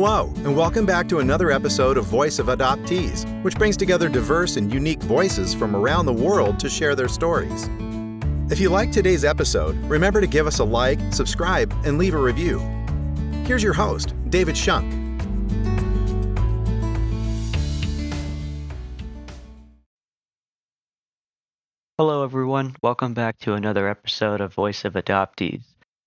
Hello, and welcome back to another episode of Voice of Adoptees, which brings together diverse and unique voices from around the world to share their stories. If you like today's episode, remember to give us a like, subscribe, and leave a review. Here's your host, David Shunk. Hello, everyone. Welcome back to another episode of Voice of Adoptees.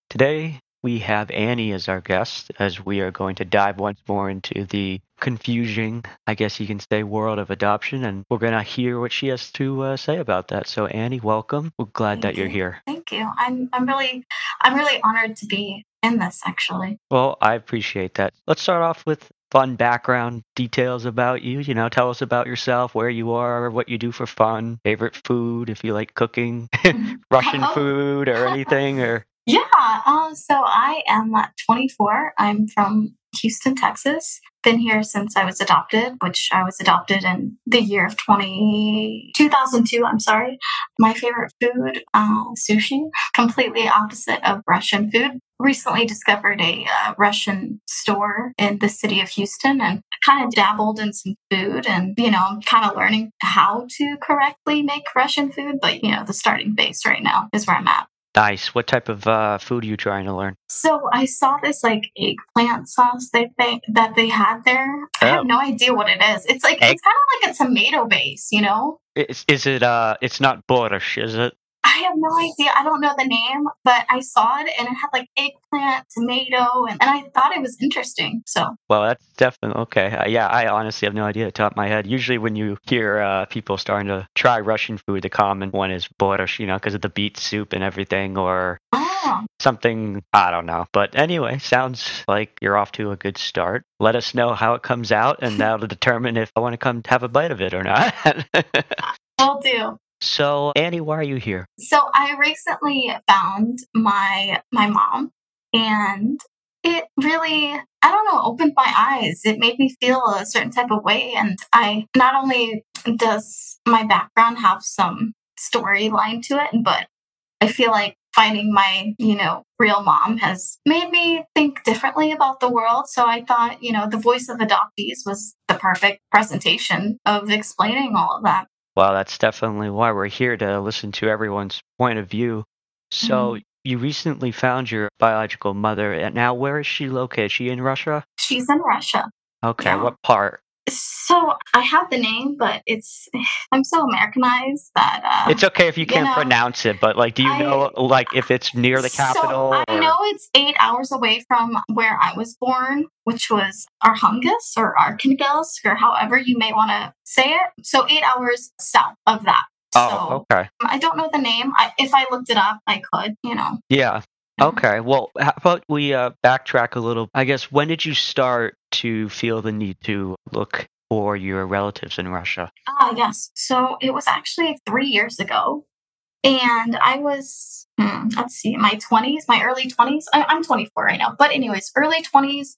Today, we have Annie as our guest as we are going to dive once more into the confusing, I guess you can say, world of adoption. And we're going to hear what she has to uh, say about that. So, Annie, welcome. We're glad Thank that you're you. here. Thank you. I'm I'm really I'm really honored to be in this actually. Well, I appreciate that. Let's start off with fun background details about you. You know, tell us about yourself, where you are, what you do for fun, favorite food, if you like cooking, Russian Oh. food or anything, or Yeah. Uh, so I am uh, 24. I'm from Houston, Texas. Been here since I was adopted, which I was adopted in the year of 20, 2002. I'm sorry. My favorite food, uh, sushi, completely opposite of Russian food. Recently discovered a uh, Russian store in the city of Houston and kind of dabbled in some food and, you know, kind of learning how to correctly make Russian food. But, you know, the starting base right now is where I'm at. Nice. What type of uh, food are you trying to learn? So I saw this like eggplant sauce that they that they had there. I Oh. have no idea what it is. It's like Egg- it's kind of like a tomato base, you know. Is, is it? Uh, it's not borscht, is it? I have no idea. I don't know the name, but I saw it and it had like eggplant, tomato, and, and I thought it was interesting. So Well, that's definitely okay. Uh, yeah, I honestly have no idea at the top of my head. Usually, when you hear uh, people starting to try Russian food, the common one is borscht, you know, because of the beet soup and everything, or oh, something. I don't know. But anyway, sounds like you're off to a good start. Let us know how it comes out, and that'll determine if I want to come have a bite of it or not. I'll do. So, Annie, why are you here? So I recently found my my mom and it really I don't know opened my eyes. It made me feel a certain type of way and I not only does my background have some storyline to it, but I feel like finding my, you know, real mom has made me think differently about the world. So I thought, you know, the voice of adoptees was the perfect presentation of explaining all of that. Well, that's definitely why we're here to listen to everyone's point of view. So, mm-hmm. you recently found your biological mother. and Now, where is she located? Is she in Russia? She's in Russia. Okay, Yeah. what part? So I have the name, but it's I'm so Americanized that uh, It's okay if you you can't know, pronounce it, but like, do you I- know like if it's near the So capital? I or- know it's eight hours away from where I was born, which was Arhangelsk or Arkhangelsk or however you may want to say it. So eight hours south of that. Oh, so okay. I don't know the name. I, if I looked it up, I could. You know. Yeah. Okay. Well, how about we uh, backtrack a little? I guess when did you start to feel the need to look for your relatives in Russia? Ah, yes. So it was actually three years ago. And I was, hmm, let's see, my 20s, my early 20s. I, I'm 24 right now. But, anyways, early 20s.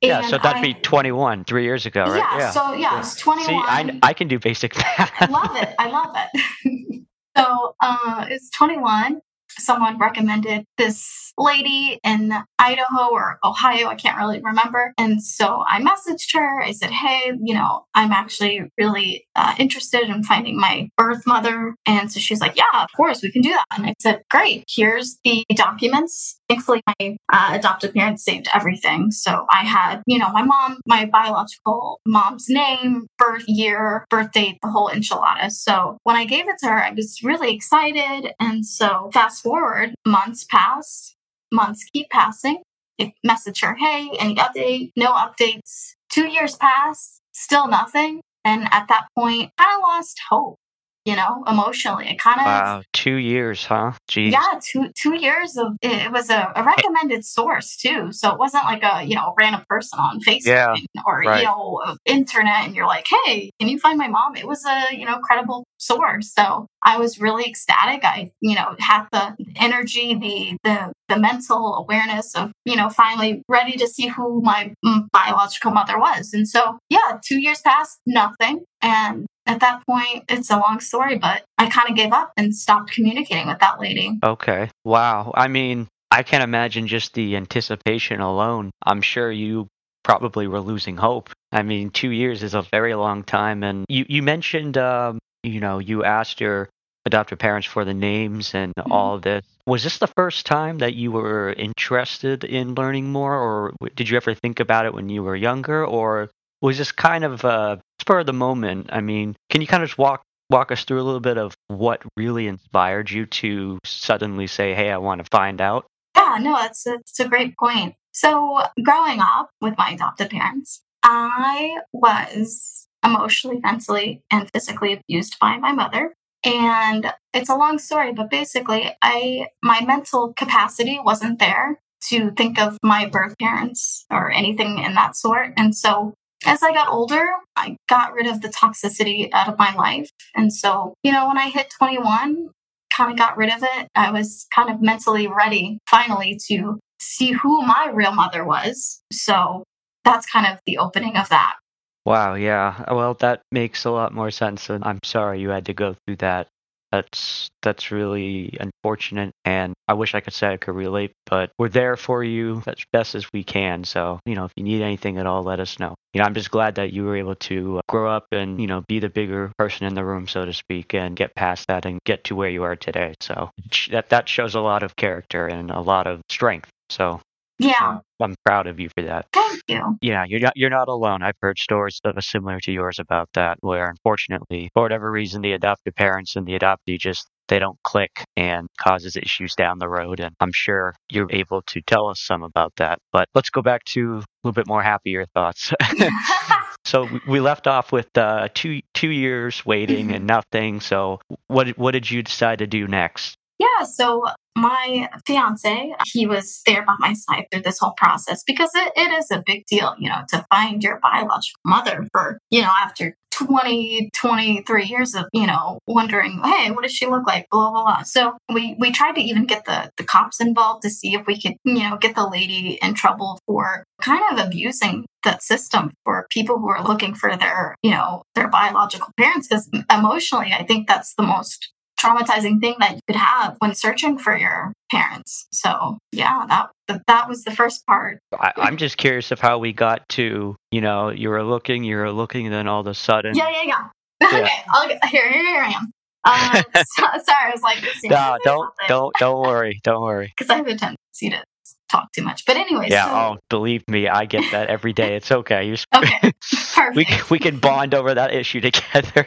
yeah, so that'd I- be 21, three years ago, right? Yeah, so yeah, I was 21. See, I, I can do basic math. I love it. I love it. so uh, it's 21. Someone recommended this lady in Idaho or Ohio. I can't really remember. And so I messaged her. I said, Hey, you know, I'm actually really uh, interested in finding my birth mother. And so she's like, Yeah, of course, we can do that. And I said, Great. Here's the documents. Thankfully, my uh, adoptive parents saved everything. So I had, you know, my mom, my biological mom's name, birth year, birth date, the whole enchilada. So when I gave it to her, I was really excited. And so fast forward, months pass, months keep passing. I message her, hey, any update? No updates. Two years pass, still nothing. And at that point, of lost hope, you know, emotionally. It kind of wow, two years, huh? Jeez. yeah, two two years of it was a, a recommended source too. So it wasn't like a you know random person on Facebook Yeah, or right. you know uh, internet, and you're like, hey, can you find my mom? It was a you know credible source. So I was really ecstatic. I you know had the energy, the the the mental awareness of you know finally ready to see who my mm, biological mother was. And so yeah, two years passed, nothing, and at that point, it's a long story, but I kind of gave up and stopped communicating with that lady. Okay. Wow. I mean, I can't imagine just the anticipation alone. I'm sure you probably were losing hope. I mean, two years is a very long time. And you, you mentioned, um, you know, you asked your adoptive parents for the names and Mhm. all this. Was this the first time that you were interested in learning more, or did you ever think about it when you were younger, or was this kind of uh, spur the moment? I mean, can you kind of just walk walk us through a little bit of what really inspired you to suddenly say, "Hey, I want to find out"? Yeah, no, that's that's a great point. So, growing up with my adopted parents, I was emotionally, mentally, and physically abused by my mother. And it's a long story, but basically, I my mental capacity wasn't there to think of my birth parents or anything in that sort. And so, as I got older, I got rid of the toxicity out of my life. And so, you know, when I hit 21, kind of got rid of it. I was kind of mentally ready finally to see who my real mother was. So that's kind of the opening of that. Wow, yeah. Well, that makes a lot more sense, and I'm sorry you had to go through that. That's that's really unfortunate, and I wish I could say I could relate, but we're there for you as best as we can. So, you know, if you need anything at all, let us know. You know, I'm just glad that you were able to uh, grow up and, you know, be the bigger person in the room, so to speak, and get past that and get to where you are today. So that that shows a lot of character and a lot of strength. So Yeah, I'm proud of you for that. thank you. Yeah, you're not you're not alone. I've heard stories that are similar to yours about that, where unfortunately, for whatever reason, the adoptive parents and the adoptee just they don't click and causes issues down the road. And I'm sure you're able to tell us some about that. But let's go back to a little bit more happier thoughts. so we- we left off with uh, two two years waiting and nothing. So what what did you decide to do next? yeah, so my fiance, he was there by my side through this whole process because it, it is a big deal, you know, to find your biological mother for, you know, after 20, 23 years of, you know, wondering, hey, what does she look like? Blah, blah, blah. So we, we tried to even get the, the cops involved to see if we could, you know, get the lady in trouble for kind of abusing that system for people who are looking for their, you know, their biological parents. Because emotionally, I think that's the most traumatizing thing that you could have when searching for your parents. So yeah, that that was the first part. I, I'm just curious of how we got to, you know, you were looking, you were looking, and then all of a sudden, Yeah, yeah, yeah. Yeah. Okay, I'll get, here, here I am. Uh, so, sorry, I was like, no, don't, don't, don't worry, don't worry. because I have a tendency to talk too much. But anyway, Yeah, so, oh, believe me, I get that every day. It's okay. You're... okay, we perfect. we can bond over that issue together.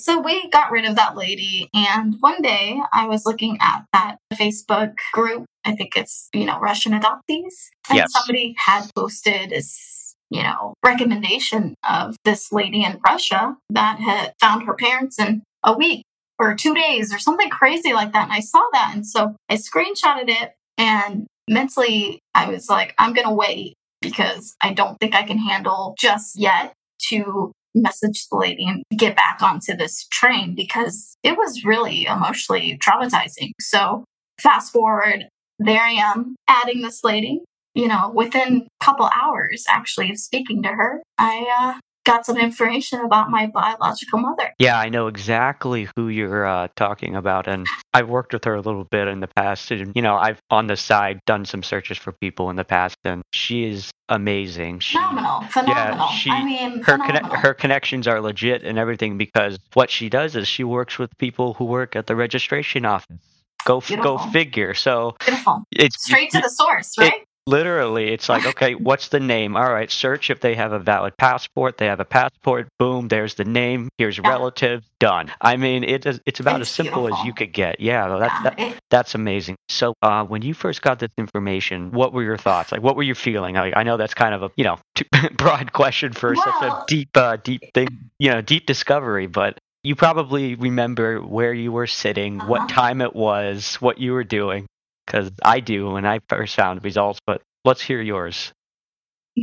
So we got rid of that lady, and one day I was looking at that Facebook group. I think it's you know Russian adoptees, and Yes. somebody had posted this you know recommendation of this lady in Russia that had found her parents in a week or two days or something crazy like that. And I saw that, and so I screenshotted it, and mentally I was like, I'm gonna wait because I don't think I can handle just yet to message the lady and get back onto this train because it was really emotionally traumatizing. So fast forward, there I am adding this lady. You know, within a couple hours actually of speaking to her, I uh, got some information about my biological mother. yeah, I know exactly who you're uh, talking about, and I've worked with her a little bit in the past. And you know, I've on the side done some searches for people in the past, and she is amazing. She, Phenomenal, phenomenal. she- I mean, her conne- her connections are legit and everything because what she does is she works with people who work at the registration office. Go f- go figure. So Beautiful. it's Straight to the source, it- right? Literally it's like okay, what's the name? All right, search if they have a valid passport. They have a passport. Boom, there's the name. Here's Yeah. relatives. Done. I mean, it is it's about It's as simple as you could get. Yeah, that's Yeah, that, that's amazing. So, uh, when you first got this information, what were your thoughts? Like, what were you feeling? Like, I know that's kind of a you know too broad question for such a deep, uh, deep thing, you know, deep discovery. But you probably remember where you were sitting, what Uh-huh. time it was, what you were doing, because I do when I first found results. But let's hear yours.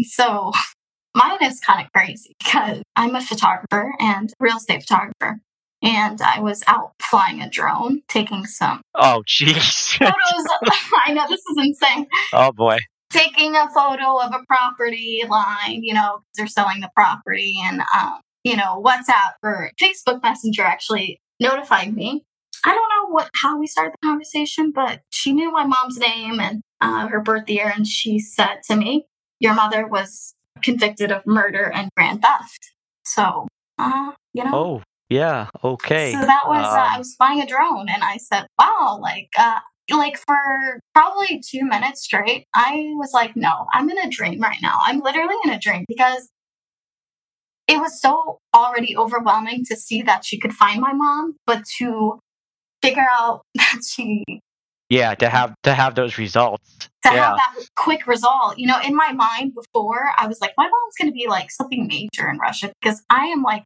So mine is kind of crazy because I'm a photographer and real estate photographer. And I was out flying a drone, taking some Oh, jeez. photos. I know this is insane. oh boy. Taking a photo of a property line, you know, they're selling the property. And, um, you know, WhatsApp or Facebook Messenger actually notified me. I don't know what how we started the conversation, but she knew my mom's name and uh, her birth year, and she said to me, "Your mother was convicted of murder and grand theft. So, uh, you know. Oh, yeah. Okay. So that was uh, I Um, was flying a drone, and I said, "Wow!" Like, uh, like for probably two minutes straight, I was like, "No, I'm in a dream right now. I'm literally in a dream because it was so already overwhelming to see that she could find my mom, but to figure out that she yeah. To have to have those results. to yeah. have that quick result. You know, in my mind before, I was like, my mom's going to be like something major in Russia because I am like,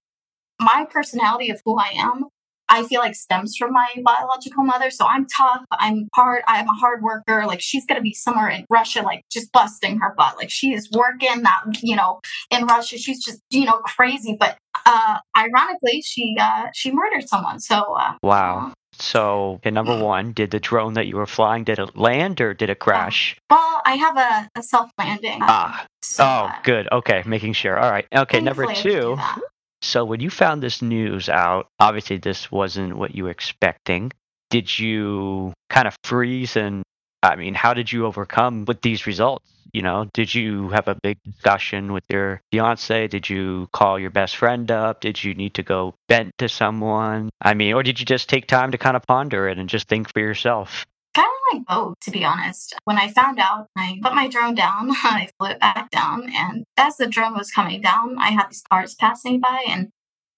my personality of who I am, I feel like stems from my biological mother. So I'm tough. I'm hard. I'm a hard worker. Like she's going to be somewhere in Russia, like just busting her butt. Like she is working that, you know, in Russia. She's just, you know, crazy. But uh, ironically, she, uh, she murdered someone. So, uh, Wow. So, okay, number one, did the drone that you were flying did it land or did it crash? well, I have a, a self landing. Ah. So, Oh, uh, good. Okay, making sure. All right. Okay, number thankfully I can do two. So, when you found this news out, obviously this wasn't what you were expecting. Did you kind of freeze and I mean, how did you overcome with these results? You know, did you have a big discussion with your fiance? Did you call your best friend up? Did you need to go vent to someone? I mean, or did you just take time to kind of ponder it and just think for yourself? kind of like both, to be honest. When I found out, I put my drone down, I flew it back down, and as the drone was coming down, I had these cars passing by, and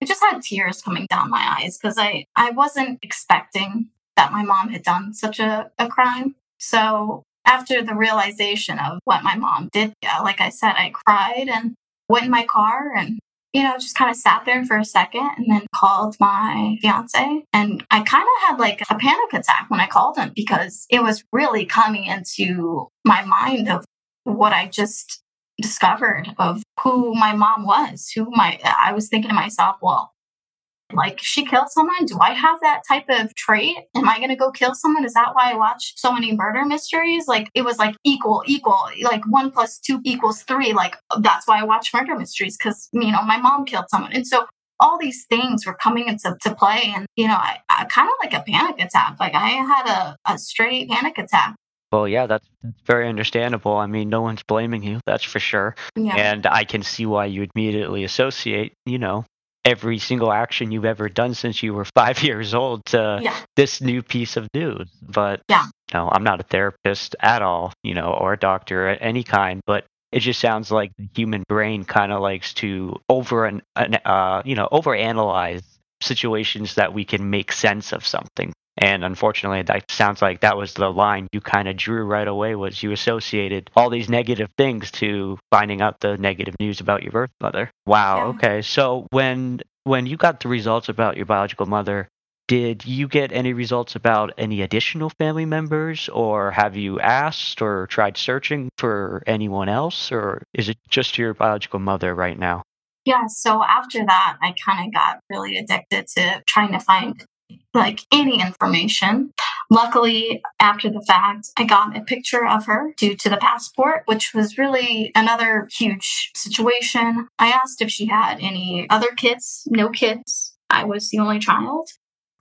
I just had tears coming down my eyes because I, I wasn't expecting that my mom had done such a, a crime. So after the realization of what my mom did, yeah, like I said, I cried and went in my car and you know, just kind of sat there for a second and then called my fiance. And I kind of had like a panic attack when I called him because it was really coming into my mind of what I just discovered of who my mom was, who my, I was thinking to myself, well, like she killed someone. Do I have that type of trait? Am I going to go kill someone? Is that why I watch so many murder mysteries? Like it was like equal, equal, like one plus two equals three. Like that's why I watch murder mysteries because, you know, my mom killed someone. And so all these things were coming into to play. And, you know, I, I kind of like a panic attack. Like I had a, a straight panic attack. Well, yeah, that's, that's very understandable. I mean, no one's blaming you, that's for sure. Yeah. And I can see why you immediately associate, you know, every single action you've ever done since you were five years old to yeah. this new piece of news. But Yeah. no, I'm not a therapist at all, you know, or a doctor at any kind. But it just sounds like the human brain kind of likes to over and uh, you know overanalyze situations that we can make sense of something. And unfortunately, that sounds like that was the line you kind of drew right away. Was you associated all these negative things to finding out the negative news about your birth mother? Wow. Yeah. Okay. So when when you got the results about your biological mother, did you get any results about any additional family members, or have you asked or tried searching for anyone else, or is it just your biological mother right now? Yeah, so after that, I kind of got really addicted to trying to find like any information. Luckily, after the fact, I got a picture of her due to the passport, which was really another huge situation. I asked if she had any other kids, no kids. I was the only child.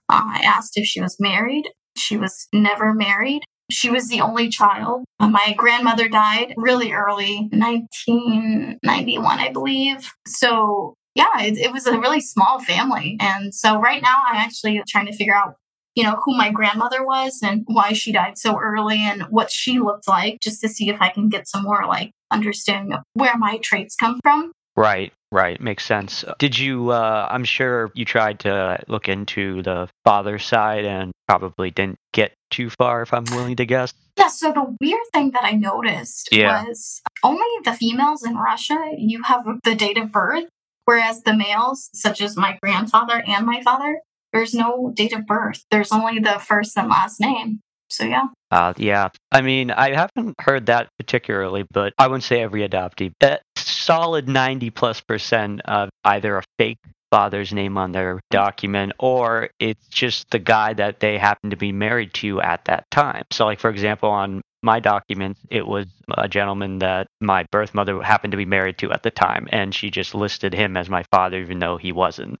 I asked if she was married. She was never married. She was the only child. Uh, my grandmother died really early, 1991, I believe. So, yeah, it, it was a really small family. And so, right now, I'm actually trying to figure out, you know, who my grandmother was and why she died so early and what she looked like, just to see if I can get some more like understanding of where my traits come from. Right, right, makes sense. Did you? Uh, I'm sure you tried to look into the father side and probably didn't get too far, if I'm willing to guess. Yeah, so the weird thing that I noticed Yeah. was only the females in Russia, you have the date of birth, whereas the males, such as my grandfather and my father, there's no date of birth. There's only the first and last name. So yeah. Uh, yeah, I mean, I haven't heard that particularly, but I wouldn't say every adoptee. A solid 90 plus percent of either a fake father's name on their document or it's just the guy that they happen to be married to at that time. So, like, for example, on my documents, it was a gentleman that my birth mother happened to be married to at the time, and she just listed him as my father, even though he wasn't.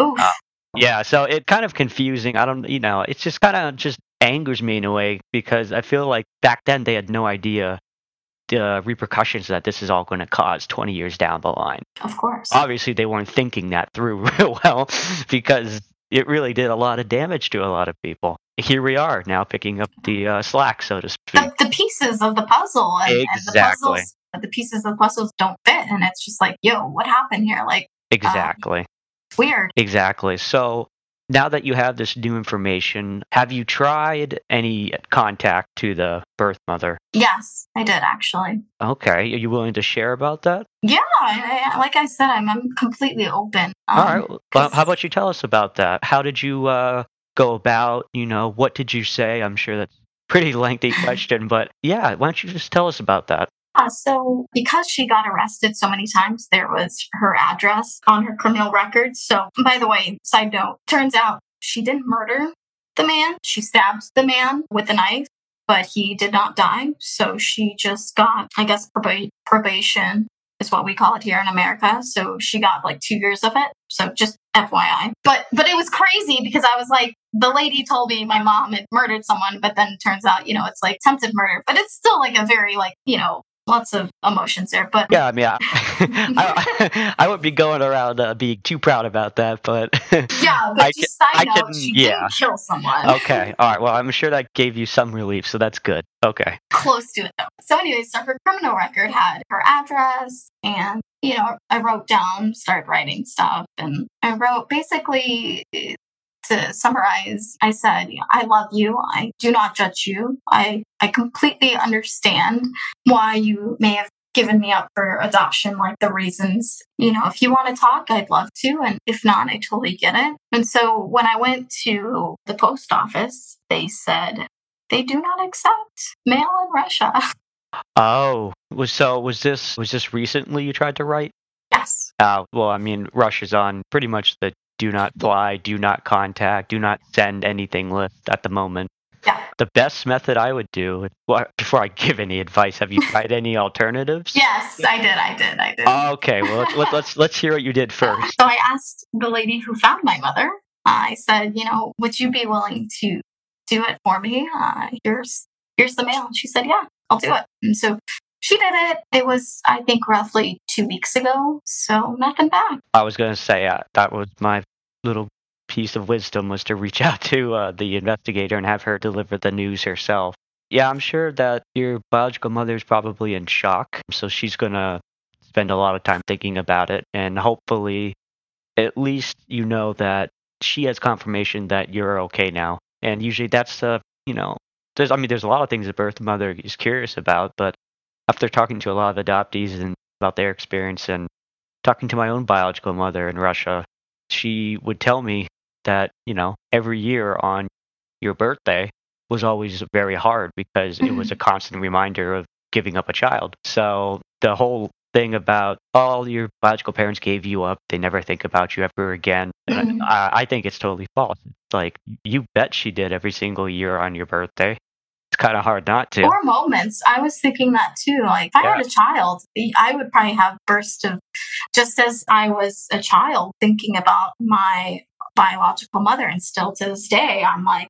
Oof. Uh, Yeah, so it kind of confusing. I don't, you know, it's just kind of just angers me in a way because I feel like back then they had no idea the repercussions that this is all going to cause 20 years down the line. Of course. Obviously, they weren't thinking that through real well because it really did a lot of damage to a lot of people. Here we are now picking up the uh, slack, so to speak. The, the pieces of the puzzle and, and the Exactly. puzzles, the pieces of the puzzles don't fit, and it's just like, yo, what happened here? Like, Exactly. weird. Exactly. So now that you have this new information, have you tried any contact to the birth mother? Yes, I did actually. Okay. Are you willing to share about that? Yeah, I, I- like I said, I'm, I'm completely open. Um, All right. Well, how about you tell us about that? How did you uh, go about, you know, what did you say? I'm sure that's a pretty lengthy question, but yeah, why don't you just tell us about that? So, because she got arrested so many times, there was her address on her criminal record. So, by the way, side note, turns out she didn't murder the man. She stabbed the man with a knife, but he did not die. So, she just got, I guess, proba- probation is what we call it here in America. So, she got like two years of it. So, just FYI. But, but it was crazy because I was like, the lady told me my mom had murdered someone, but then turns out, you know, it's like attempted murder, but it's still like a very like, you know, lots of emotions there. But Yeah, I mean, I, I, I wouldn't be going around uh, being too proud about that, but yeah, but I just side I note, can- she yeah. didn't kill someone. okay. All right. Well, I'm sure that gave you some relief, so that's good. Okay. Close to it though. So anyway, so her criminal record had her address and you know, I wrote down, started writing stuff and I wrote basically to summarize, I said, I love you. I do not judge you. I, I completely understand why you may have given me up for adoption, like the reasons. You know, if you want to talk, I'd love to. And if not, I totally get it. And so when I went to the post office, they said they do not accept mail in Russia. Oh, was so was this was this recently you tried to write? yes. Uh, well, I mean, Russia's on pretty much the do not fly, do not contact, do not send anything list at the moment. Yeah. The best method I would do, well, before I give any advice, have you tried any alternatives? Yes, I did. I did. I did. Okay, well, let's, let's let's let's hear what you did first. So I asked the lady who found my mother. I said, you know, would you be willing to do it for me? Uh, here's here's the mail. And she said, yeah, I'll do it. And so she did it. It was, I think, roughly two weeks ago. So nothing bad. I was going to say uh, that was my little piece of wisdom was to reach out to uh, the investigator and have her deliver the news herself. Yeah, I'm sure that your biological mother is probably in shock, so she's going to spend a lot of time thinking about it, and hopefully, at least you know that she has confirmation that you're okay now. And usually, that's uh, you know, there's I mean, there's a lot of things a birth mother is curious about, but after talking to a lot of adoptees and about their experience and talking to my own biological mother in Russia, she would tell me that, you know, every year on your birthday was always very hard because it was a constant reminder of giving up a child. So the whole thing about all your biological parents gave you up, they never think about you ever again. Mhm. I, I think it's totally false. Like you bet she did every single year on your birthday. It's kind of hard not to. Or moments. I was thinking that too. Like, if I had a child, I would probably have bursts of, just as I was a child thinking about my biological mother. And still to this day, I'm like,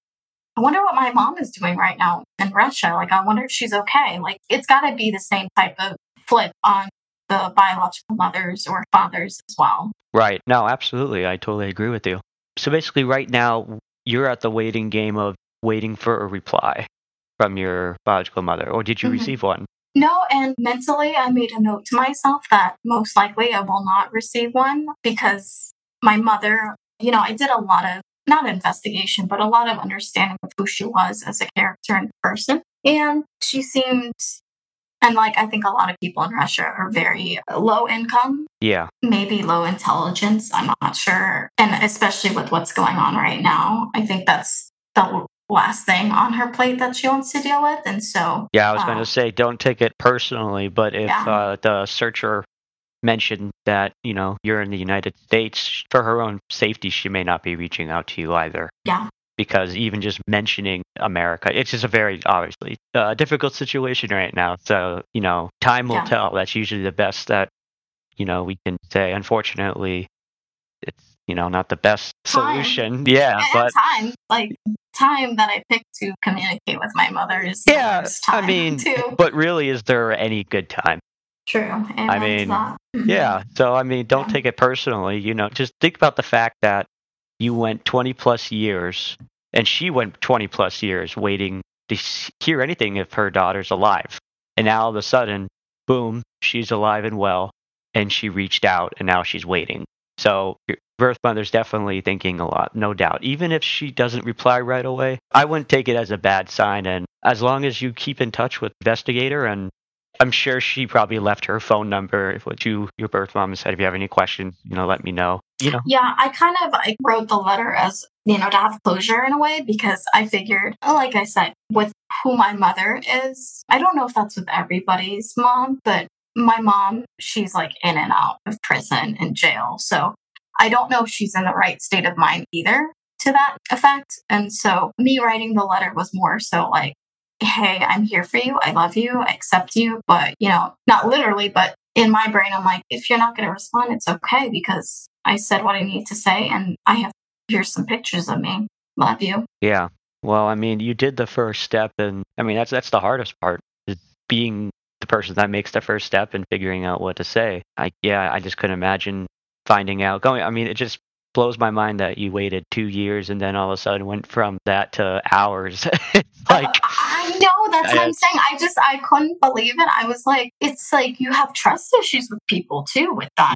I wonder what my mom is doing right now in Russia. Like, I wonder if she's okay. Like, it's got to be the same type of flip on the biological mothers or fathers as well. Right. No, absolutely. I totally agree with you. So basically, right now, you're at the waiting game of waiting for a reply from your biological mother, or did you Mhm. receive one? No, and mentally, I made a note to myself that most likely I will not receive one because my mother, you know, I did a lot of, not investigation, but a lot of understanding of who she was as a character and person. And she seemed, and like I think a lot of people in Russia are very low income, Yeah. maybe low intelligence. I'm not sure. And especially with what's going on right now, I think that's the last thing on her plate that she wants to deal with. And so, Yeah, I was going Uh, to say don't take it personally, but if Yeah. uh, the searcher mentioned that, you know, you're in the United States, for her own safety, she may not be reaching out to you either. Yeah. Because even just mentioning America, it's just a very obviously uh, difficult situation right now. So, you know, time will Yeah. tell. That's usually the best that, you know, we can say. Unfortunately, it's you know not the best Time. solution. Yeah, and but time, like time that I picked to communicate with my mother is the yeah, I mean, too. but really, is there any good time? True. Amen I mean. Mhm. Yeah. So I mean, don't Yeah. take it personally. You know, just think about the fact that you went 20 plus years, and she went 20 plus years waiting to hear anything if her daughter's alive, and now all of a sudden, boom, she's alive and well, and she reached out, and now she's waiting. So your birth mother's definitely thinking a lot, no doubt. Even if she doesn't reply right away, I wouldn't take it as a bad sign. And as long as you keep in touch with investigator and I'm sure she probably left her phone number you, your birth mom, and said, if you have any questions, you know, let me know. You know, Yeah, I kind of I wrote the letter as you know to have closure in a way because I figured, like I said, with who my mother is, I don't know if that's with everybody's mom, but my mom, she's like in and out of prison and jail, so I don't know if she's in the right state of mind either to that effect. And so me writing the letter was more so like, hey, I'm here for you, I love you, I accept you, but you know, not literally, but in my brain, I'm like, if you're not going to respond, it's okay because I said what I need to say, and I have here's some pictures of me. Love you. yeah. Well, I mean, you did the first step, and I mean, that's that's the hardest part is being the person that makes the first step in figuring out what to say. I yeah, I just couldn't imagine finding out going. I mean, it just blows my mind that you waited two years and then all of a sudden went from that to hours. it's like I know that's what I- I'm saying. I just I couldn't believe it. I was like, it's like you have trust issues with people too with that.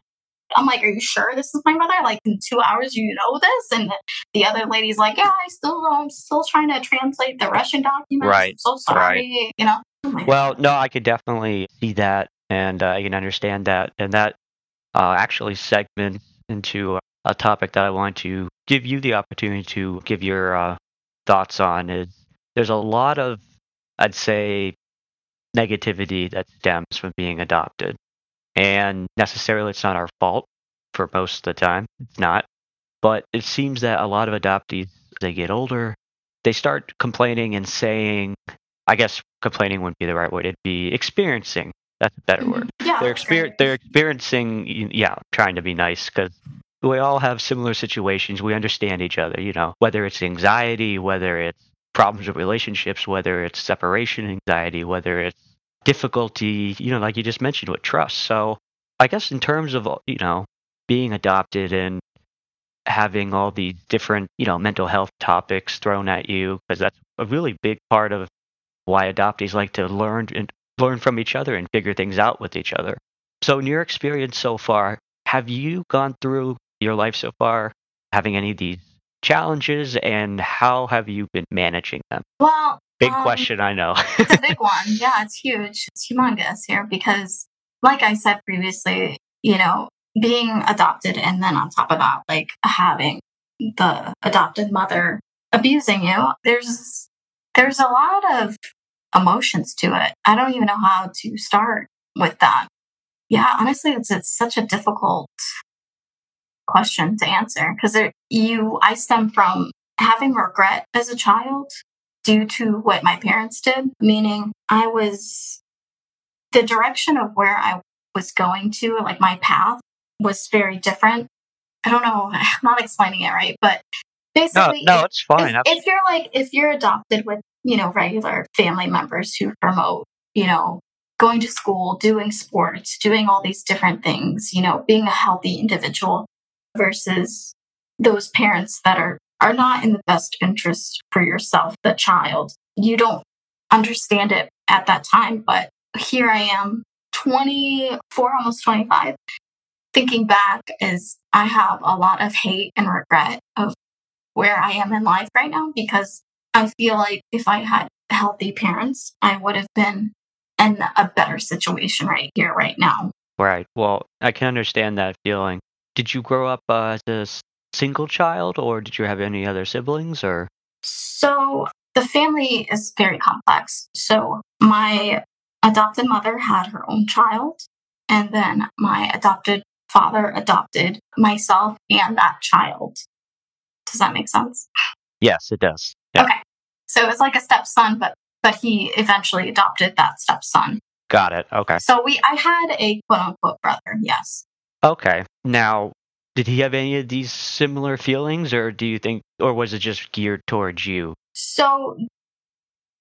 I'm like, are you sure this is my mother? Like in two hours, you know this? And the other lady's like, yeah, I still, I'm still trying to translate the Russian documents. Right, I'm so sorry. You know. I'm Well, no, I could definitely see that, and uh, I can understand that, and that uh, actually segments into a topic that I want to give you the opportunity to give your uh, thoughts on. Is there's a lot of, I'd say, negativity that stems from being adopted, and necessarily it's not our fault for most of the time. It's not, but it seems that a lot of adoptees, as they get older, they start complaining and saying I guess complaining wouldn't be the right word. It'd be experiencing. That's a better mhm. word. Yeah. They're that's exper- great. They're experiencing. Yeah, trying to be nice because we all have similar situations. We understand each other. You know, whether it's anxiety, whether it's problems with relationships, whether it's separation anxiety, whether it's difficulty. You know, like you just mentioned with trust. So I guess in terms of uh, you know being adopted and having all these different you know mental health topics thrown at you because that's a really big part of why adoptees like to learn and learn from each other and figure things out with each other. So, in your experience so far, have you gone through your life so far having any of these challenges, and how have you been managing them? Well, Big um, question, I know. it's a big one. Yeah, it's huge. It's humongous here because, like I said previously, you know, being adopted and then on top of that, like having the adopted mother abusing you, there's there's a lot of emotions to it. I don't even know how to start with that. Yeah, honestly, it's it's such a difficult question to answer because you I stem from having regret as a child due to what my parents did, meaning I was the direction of where I was going to, like my path was very different. I don't know, I'm not explaining it right, but no, basically, no, if- it's fine. if, if you're like if you're adopted with you know regular family members who promote you know going to school doing sports doing all these different things you know being a healthy individual versus those parents that are are not in the best interest for yourself the child. You don't understand it at that time but here i am 24 almost 25 thinking back is i have a lot of hate and regret of where I am in life right now because I feel like if I had healthy parents, I would have been in a better situation right here, right now. Right. Well, I can understand that feeling. Did you grow up uh, as a single child, or did you have any other siblings? Or So the family is very complex. So my adopted mother had her own child, and then my adopted father adopted myself and that child. Does that make sense? yes, it does. Yeah. Okay. So it was like a stepson, but but he eventually adopted that stepson. Got it. Okay. So we I had a quote unquote brother, yes. Okay. Now, did he have any of these similar feelings, or do you think, or was it just geared towards you? So,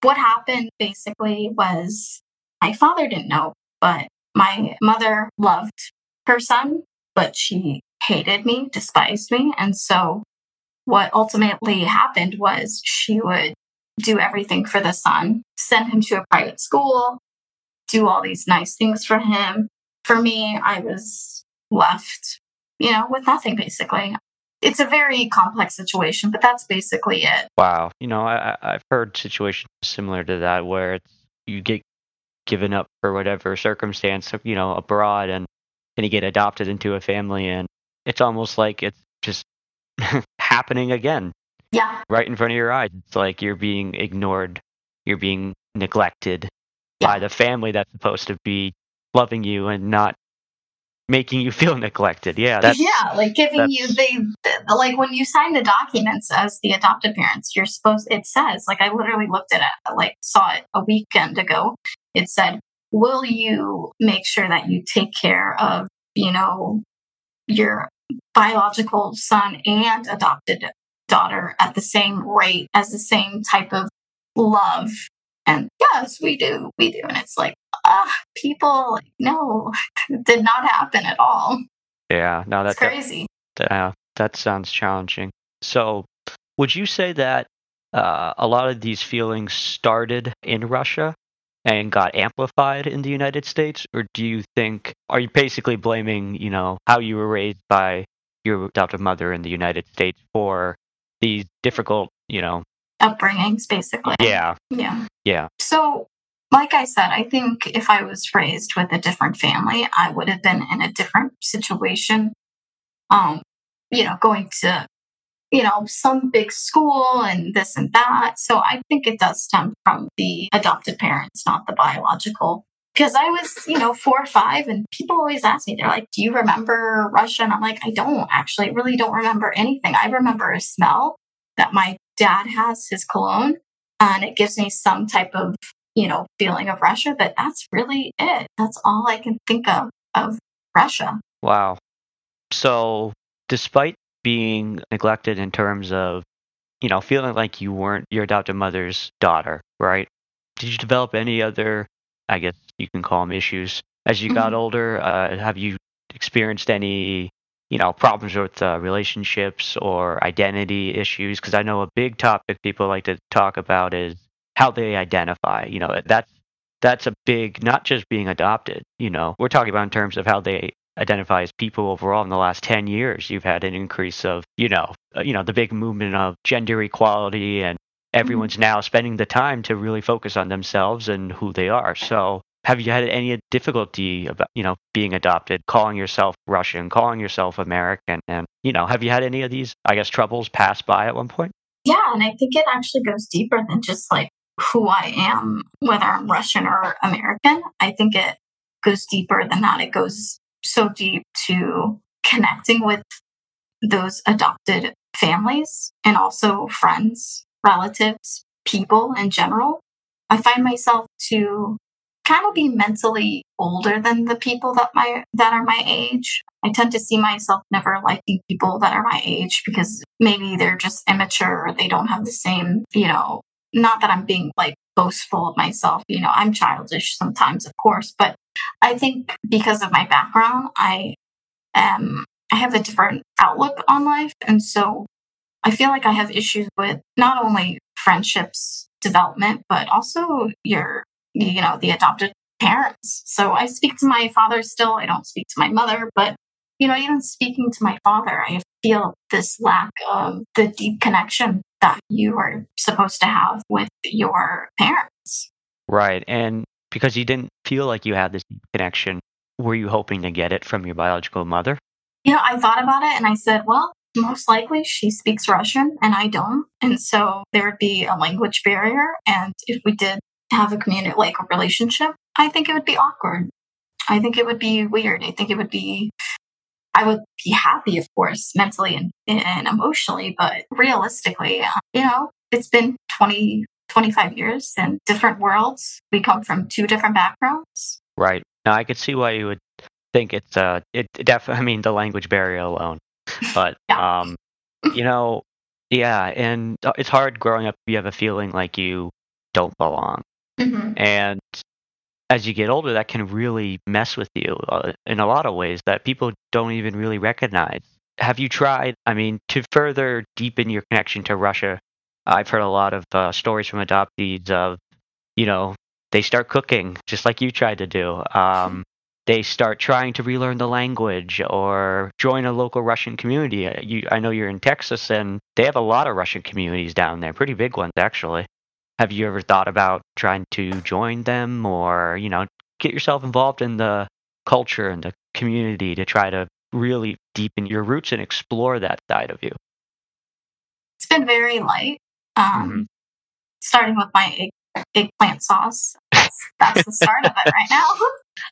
what happened basically was my father didn't know, but my mother loved her son, but she hated me, despised me. And so, what ultimately happened was she would do everything for the son, send him to a private school, do all these nice things for him. For me, I was left, you know, with nothing basically. It's a very complex situation, but that's basically it. Wow. You know, I, I've heard situations similar to that where it's, you get given up for whatever circumstance, you know, abroad and then you get adopted into a family and it's almost like it's just happening again. Yeah. Right in front of your eyes. It's like you're being ignored. You're being neglected Yeah. by the family that's supposed to be loving you and not making you feel neglected. Yeah, that's yeah, like giving you they like when you sign the documents as the adopted parents, you're supposed it says like I literally looked at it like saw it a weekend ago. It said, "Will you make sure that you take care of you know your biological son and adopted daughter at the same rate as the same type of love?" And yes, we do, we do, and it's like ah, people like, no, did not happen at all. yeah. No, that's that, crazy. uh, that sounds challenging. So, would you say that uh, a lot of these feelings started in Russia and got amplified in the United States, or do you think are you basically blaming you know how you were raised by your adoptive mother in the United States for these difficult you know upbringings, basically. yeah Yeah. yeah So, like I said, I think if I was raised with a different family, I would have been in a different situation. Um, you know, going to, you know, some big school and this and that. So I think it does stem from the adopted parents, not the biological. Because I was, you know, four or five, and people always ask me, they're like, Do you remember Russia? And I'm like, I don't actually, really don't remember anything. I remember a smell that my dad has, his cologne, and it gives me some type of you know feeling of russia but that's really it that's all i can think of of russia Wow. So, despite being neglected in terms of, you know, feeling like you weren't your adopted mother's daughter, right? Did you develop any other, I guess you can call them issues as you got Mhm. older? Uh, have you experienced any, you know, problems with uh, relationships or identity issues? Because I know a big topic people like to talk about is how they identify. You know, that's that's a big, not just being adopted. You know, we're talking about in terms of how they identify as people overall in the last 10 years you've had an increase of you know uh, you know the big movement of gender equality and everyone's now spending the time to really focus on themselves and who they are so have you had any difficulty about you know being adopted calling yourself russian calling yourself american and you know have you had any of these i guess troubles pass by at one point? Yeah and i think it actually goes deeper than just like who i am whether i'm russian or american. I think it goes deeper than that. It goes so deep to connecting with those adopted families and also friends relatives people in general. I find myself to kind of be mentally older than the people that my that are my age. I tend to see myself never liking people that are my age because maybe they're just immature or they don't have the same, you know, not that I'm being like boastful of myself, you know, I'm childish sometimes, of course, but I think because of my background, I am I have a different outlook on life and so I feel like I have issues with not only friendships development but also your you know the adopted parents. So i speak to my father still. I don't speak to my mother but you know even speaking to my father i feel this lack of the deep connection that you are supposed to have with your parents. Right and because you didn't feel like you had this deep connection were you hoping to get it from your biological mother? You know i thought about it and i said well most likely she speaks russian and i don't. And so there would be a language barrier and if we did have a community like a relationship i think it would be awkward. I think it would be weird. I think it would be i would be happy of course mentally and, and emotionally but realistically you know it's been 20 25 years and different worlds. We come from two different backgrounds. Right. Now i could see why you would think it's uh it definitely i mean the language barrier alone. But Yeah. um, you know, yeah, and uh, it's hard growing up. You have a feeling like you don't belong, hmm and as you get older, that can really mess with you uh, in a lot of ways that people don't even really recognize. Have you tried? I mean, to further deepen your connection to Russia, I've heard a lot of uh, stories from adoptees of, you know, they start cooking just like you tried to do. Um, they start trying to relearn the language or join a local Russian community. Uh, You, I know you're in Texas, and they have a lot of Russian communities down there, pretty big ones actually. Have you ever thought about trying to join them or, you know, get yourself involved in the culture and the community to try to really deepen your roots and explore that side of you? It's been very light. Um, Mhm. Starting with my egg, eggplant sauce. That's, that's the start of it right now.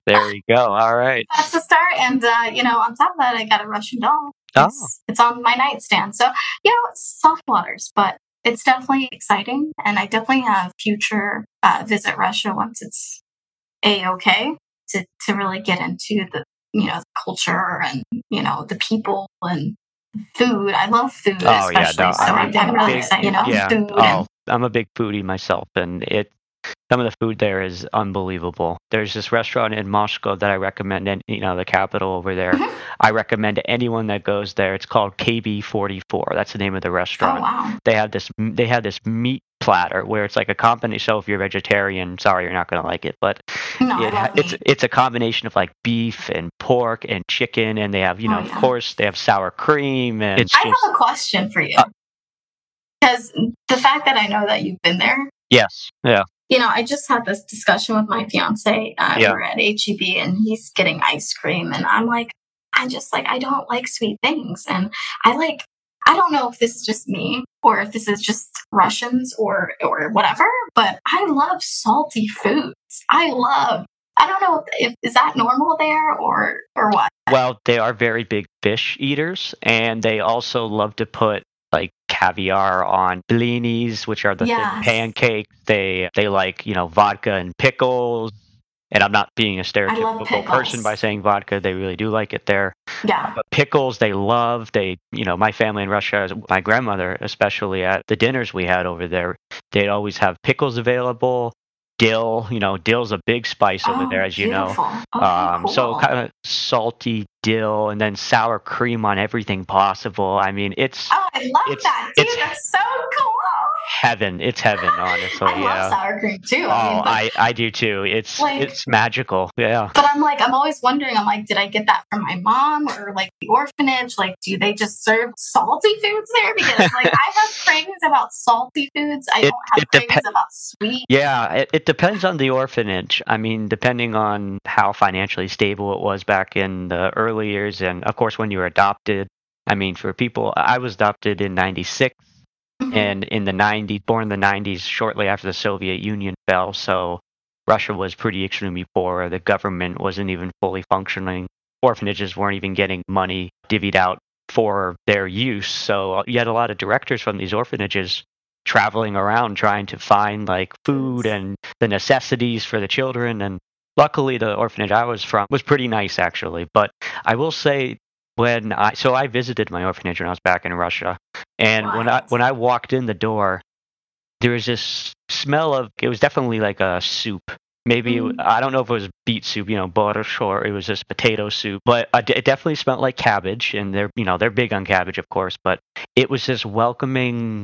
There you go. All right. that's the start. And, uh, you know, on top of that, I got a Russian doll. Oh. It's, it's on my nightstand. So, you know, it's soft waters, but it's definitely exciting. And I definitely have future uh, visit Russia once it's a okay to, to really get into the, you know, the culture and, you know, the people and food. I love food, Oh yeah, especially. no, so I'm, I'm, I'm I'm really big, excited, you know, yeah. food Oh, and I'm a big foodie myself, and it some of the food there is unbelievable. There's this restaurant in Moscow that I recommend, and you know the capital over there. Mhm. I recommend to anyone that goes there. It's called KB44. That's the name of the restaurant. Oh restaurant. wow. They have this they have this meat platter where it's like a combination. So if you're vegetarian, sorry, you're not gonna like it, but No, it, it's meat. it's a combination of like beef and pork and chicken, and they have you Oh, know of course they have sour cream and it's I just have a question for you. Uh, Because the fact that I know that you've been there, yes, yeah, you know, I just had this discussion with my fiance. Uh, Yeah. We were at HEB and he's getting ice cream. And I'm like, I'm just like, I don't like sweet things. And I like, I don't know if this is just me or if this is just Russians or, or whatever, but I love salty foods. I love, I don't know if, is that normal there or, or what? Well, they are very big fish eaters, and they also love to put caviar on blinis, which are the thin Yes. pancakes. They they like you know vodka and pickles. And I'm not being a stereotypical person by saying vodka. They really do like it there. Yeah. Uh, but pickles, they love. They, you know, my family in Russia, my grandmother, especially at the dinners we had over there, they'd always have pickles available. Dill, you know, dill's a big spice over Oh, there, as you know. Okay, Um, So kind of salty dill and then sour cream on everything possible. I mean, it's Oh, I love it's- that, dude. it's- That's so cool. Heaven. It's heaven, honestly. I yeah. love sour cream too. Oh, I mean, but, I, I do too. It's Like- it's magical. Yeah. but I'm like, I'm always wondering. I'm like, did I get that from my mom or like the orphanage? Like, do they just serve salty foods there? Because like, I have cravings about salty foods. I It- don't have cravings about sweet. Yeah, it, it depends on the orphanage. I mean, depending on how financially stable it was back in the early years, and of course, when you were adopted. I mean, for people, I was adopted in '96, Mhm. and in the '90s, born in the '90s, shortly after the Soviet Union fell. So Russia was pretty extremely poor. The government wasn't even fully functioning. Orphanages weren't even getting money divvied out for their use. So uh, you had a lot of directors from these orphanages traveling around trying to find like food and the necessities for the children and luckily the orphanage I was from was pretty nice actually but I will say when I so I visited my orphanage when I was back in Russia and when I when I walked in the door there was this smell of it was definitely like a soup maybe it w- Mm. I don't know if it was beet soup you know borscht or it was just potato soup but it definitely smelled like cabbage and they're you know they're big on cabbage of course but it was this welcoming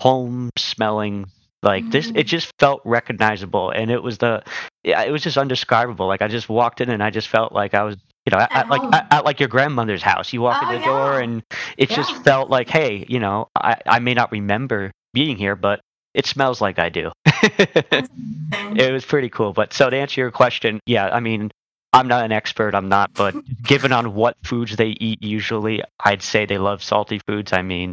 home smelling like this it Mm. just felt recognizable and it was the it was just undescribable like i just walked in and i just felt like i was you know at, At like at, at like your grandmother's house. You walk Oh, in the door and it just felt like hey you know i i may not remember being here but it smells like i do. It was pretty cool. But so to answer your question yeah i mean i'm not an expert i'm not but given on what foods they eat usually i'd say they love salty foods. I mean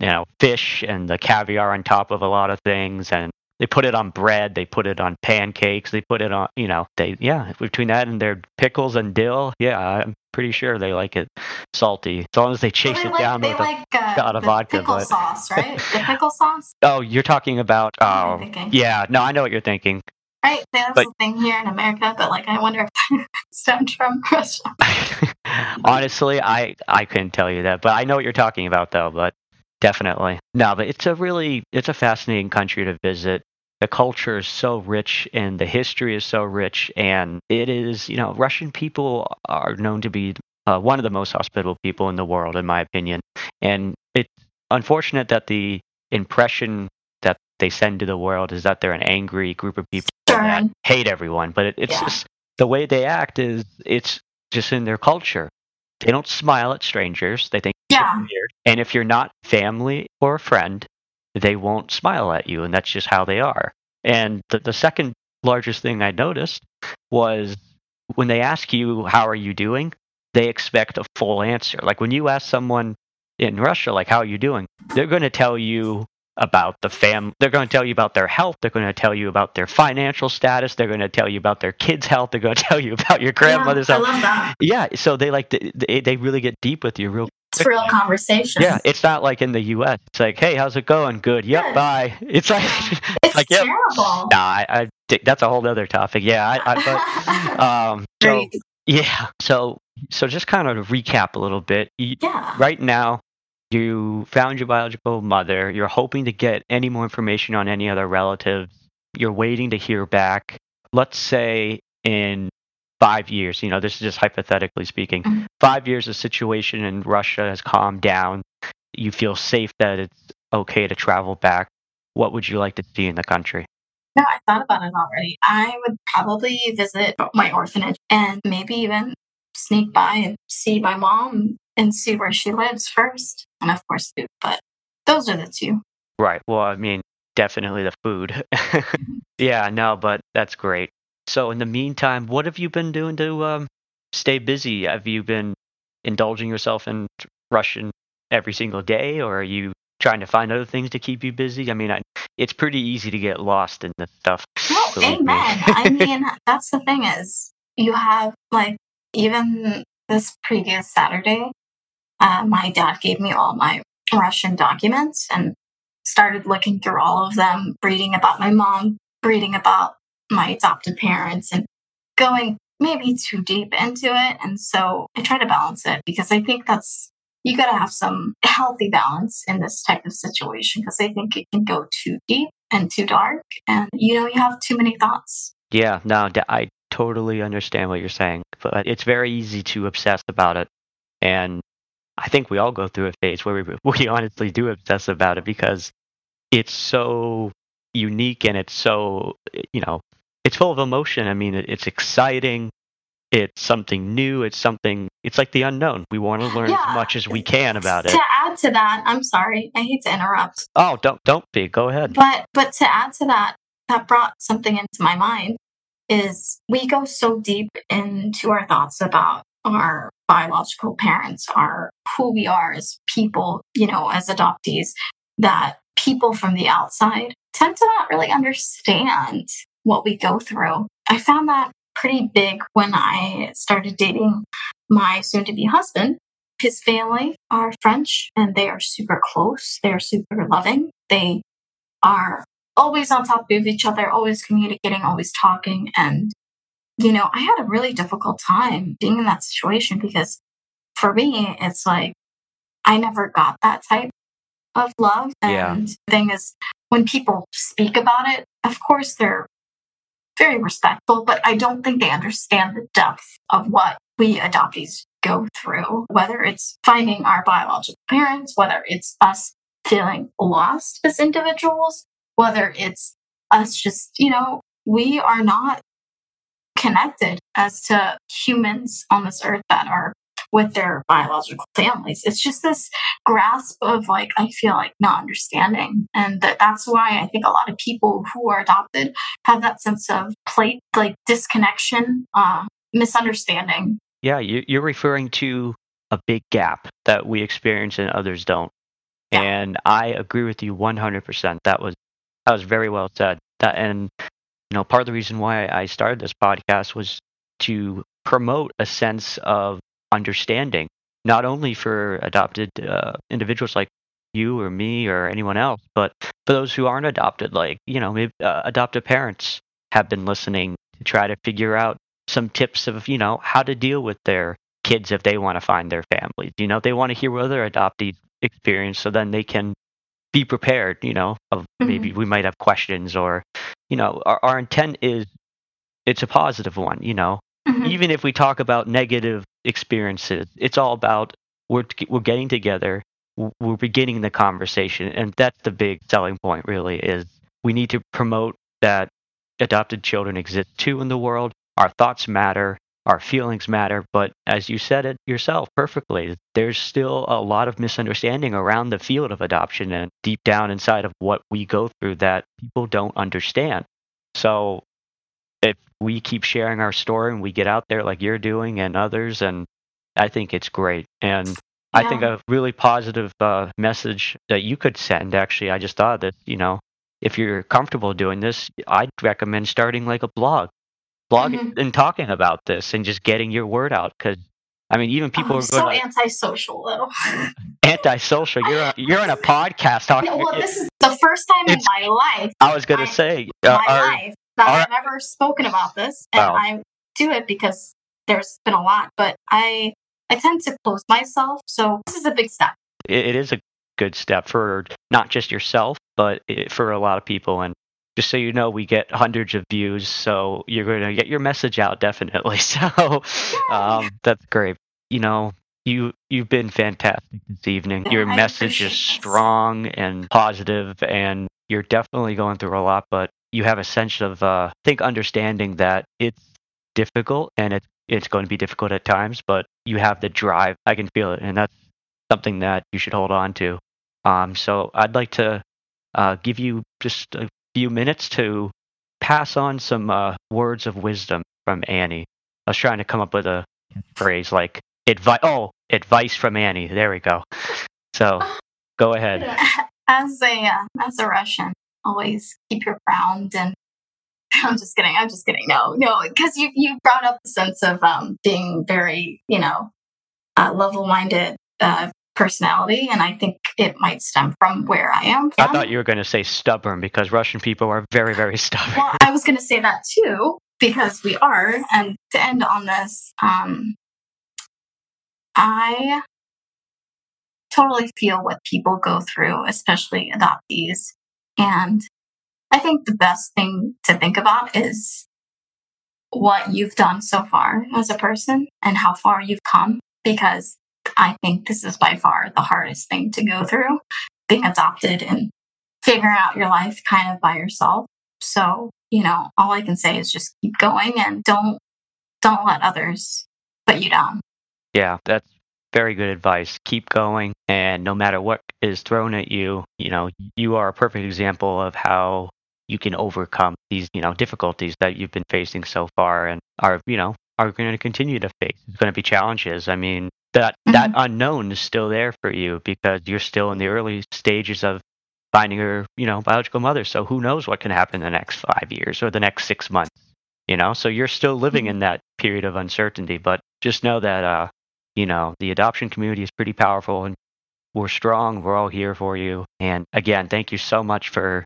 you know fish and the caviar on top of a lot of things and they put it on bread they put it on pancakes they put it on you know they yeah between that and their pickles and dill yeah i'm pretty sure they like it salty as long as they chase they it like, down they with a like uh, shot of the vodka, pickle but- sauce, right? The pickle sauce. oh you're talking about oh thinking? yeah no i know what you're thinking Right, that's But- the thing here in America, but like I wonder if stems from Russia. Honestly, I I couldn't tell you that, but I know what you're talking about though. But definitely, no. But it's a really it's a fascinating country to visit. The culture is so rich, and the history is so rich, and it is you know Russian people are known to be uh, one of the most hospitable people in the world, in my opinion. And it's unfortunate that the impression that they send to the world is that they're an angry group of people that hate everyone. But it, it's Yeah. just the way they act is it's just in their culture. They don't smile at strangers. They think Yeah. weird. And if you're not family or a friend, they won't smile at you, and that's just how they are. And the, the second largest thing I noticed was when they ask you how are you doing, they expect a full answer. Like when you ask someone in Russia, like how are you doing, they're going to tell you about the fam. They're going to tell you about their health. They're going to tell you about their financial status. They're going to tell you about their kids' health. They're going to tell you about your grandmother's yeah, I health. love that. Yeah, so they like they, they really get deep with you real It's real conversation. yeah, it's not like in the U.S. It's like, hey, how's it going? Good. Yep. Good. Bye. It's like, It's like, yep. terrible. nah. I, I that's a whole other topic. Yeah. I, I but, um. So yeah. So so just kind of to recap a little bit. You, yeah. right now, you found your biological mother. You're hoping to get any more information on any other relatives. You're waiting to hear back. Let's say in five years, you know, this is just hypothetically speaking, Mhm. five years, the situation in Russia has calmed down. You feel safe that it's okay to travel back. What would you like to see in the country? No, I thought about it already. I would probably visit my orphanage and maybe even sneak by and see my mom and see where she lives first. And of course, food. But those are the two. Right. Well, I mean, definitely the food. yeah, no, but that's great. So, in the meantime, what have you been doing to um, stay busy? Have you been indulging yourself in Russian every single day, or are you trying to find other things to keep you busy? I mean, I, it's pretty easy to get lost in this stuff. Me. amen. I mean, that's the thing is you have like even this previous Saturday, uh, my dad gave me all my Russian documents and started looking through all of them, reading about my mom, reading about my adopted parents, and going maybe too deep into it. And so I try to balance it because I think that's you got to have some healthy balance in this type of situation because I think it can go too deep and too dark, and you know you have too many thoughts. Yeah, no, I totally understand what you're saying, but it's very easy to obsess about it, and I think we all go through a phase where we we honestly do obsess about it because it's so unique and it's so you know it's full of emotion. I mean, it, it's exciting. It's something new. It's something. It's like the unknown. We want to learn Yeah. as much as we can about it. To add to that, I'm sorry, I hate to interrupt, Oh, don't don't be. Go ahead. but but to add to that, that brought something into my mind is we go so deep into our thoughts about our biological parents, our who we are as people, you know, as adoptees, that people from the outside tend to not really understand what we go through. I found that pretty big when I started dating my soon to be husband. His family are French and they are super close. They are super loving. They are always on top of each other, always communicating, always talking. And, you know, I had a really difficult time being in that situation because for me, it's like I never got that type of love. Yeah. And the thing is, when people speak about it, of course, they're very respectful, but I don't think they understand the depth of what we adoptees go through, whether it's finding our biological parents, whether it's us feeling lost as individuals, whether it's us just, you know, we are not connected as to humans on this earth that are with their biological families. It's just this grasp of like, I feel like not understanding. And that, that's why I think a lot of people who are adopted have that sense of plate, like disconnection, uh, misunderstanding. Yeah, you, you're referring to a big gap that we experience and others don't. Yeah. And I agree with you 100%. That was that was very well said. That and you know, part of the reason why I started this podcast was to promote a sense of understanding, not only for adopted uh, individuals like you or me or anyone else, but for those who aren't adopted, like you know, maybe uh, adoptive parents have been listening to try to figure out some tips of you know how to deal with their kids if they want to find their families. You know, they want to hear what other adoptees experience so then they can be prepared, you know, of maybe we might have questions or, you know, our, our intent is it's a positive one, you know. Mhm. Even if we talk about negative experiences, it's all about we're, we're getting together, we're beginning the conversation. And that's the big selling point, really, is we need to promote that adopted children exist too in the world. Our thoughts matter, our feelings matter. But as you said it yourself perfectly, there's still a lot of misunderstanding around the field of adoption and deep down inside of what we go through that people don't understand. So if we keep sharing our story and we get out there like you're doing and others, and I think it's great. And I think a really positive uh, message that you could send, actually, I just thought that, you know, if you're comfortable doing this, I'd recommend starting like a blog, blogging Mhm. and talking about this and just getting your word out. Because, I mean, even people I'm are so to antisocial though. antisocial. You're on- you're on a podcast talking. well, this is the first time in my life, I was to say, uh, my our- life, that our- I've ever spoken about this, and Wow. I do it because there's been a lot, but I I tend to close myself, so this is a big step. it, it is a good step for not just yourself, but it, for a lot of people. And just so you know, we get hundreds of views, so you're going to get your message out definitely. So um, that's great. You know, you you've been fantastic this evening. Your I message is strong and positive, and you're definitely going through a lot. But you have a sense of, uh, I think, understanding that it's difficult and it's it's going to be difficult at times, but you have the drive. I can feel it, and that's something that you should hold on to. Um, so I'd like to uh, give you just a few minutes to pass on some uh, words of wisdom from Annie. I was trying to come up with a phrase like advice. Oh, advice from Annie. There we go. So go ahead. As a uh, as a Russian, always keep your ground and. I'm just kidding. I'm just kidding. No, no, because you you brought up the sense of um, being very, you know, uh, level-minded uh, personality, and I think it might stem from where I am. From. I thought you were going to say stubborn because Russian people are very, very stubborn. Well, I was going to say that too because we are. And to end on this, um, I totally feel what people go through, especially adoptees. And I think the best thing to think about is what you've done so far as a person and how far you've come, because I think this is by far the hardest thing to go through being adopted and figuring out your life kind of by yourself. So, you know, all I can say is just keep going and don't don't let others put you down. Yeah, that's very good advice. Keep going, and no matter what is thrown at you, you know, you are a perfect example of how you can overcome these, you know, difficulties that you've been facing so far and are, you know, are going to continue to face. It's going to be challenges. I mean, that that unknown is still there for you because you're still in the early stages of finding your, you know, biological mother. So who knows what can happen in the next five years or the next six months, you know? So you're still living Mhm. in that period of uncertainty, but just know that, uh, you know, the adoption community is pretty powerful and we're strong. We're all here for you. And again, thank you so much for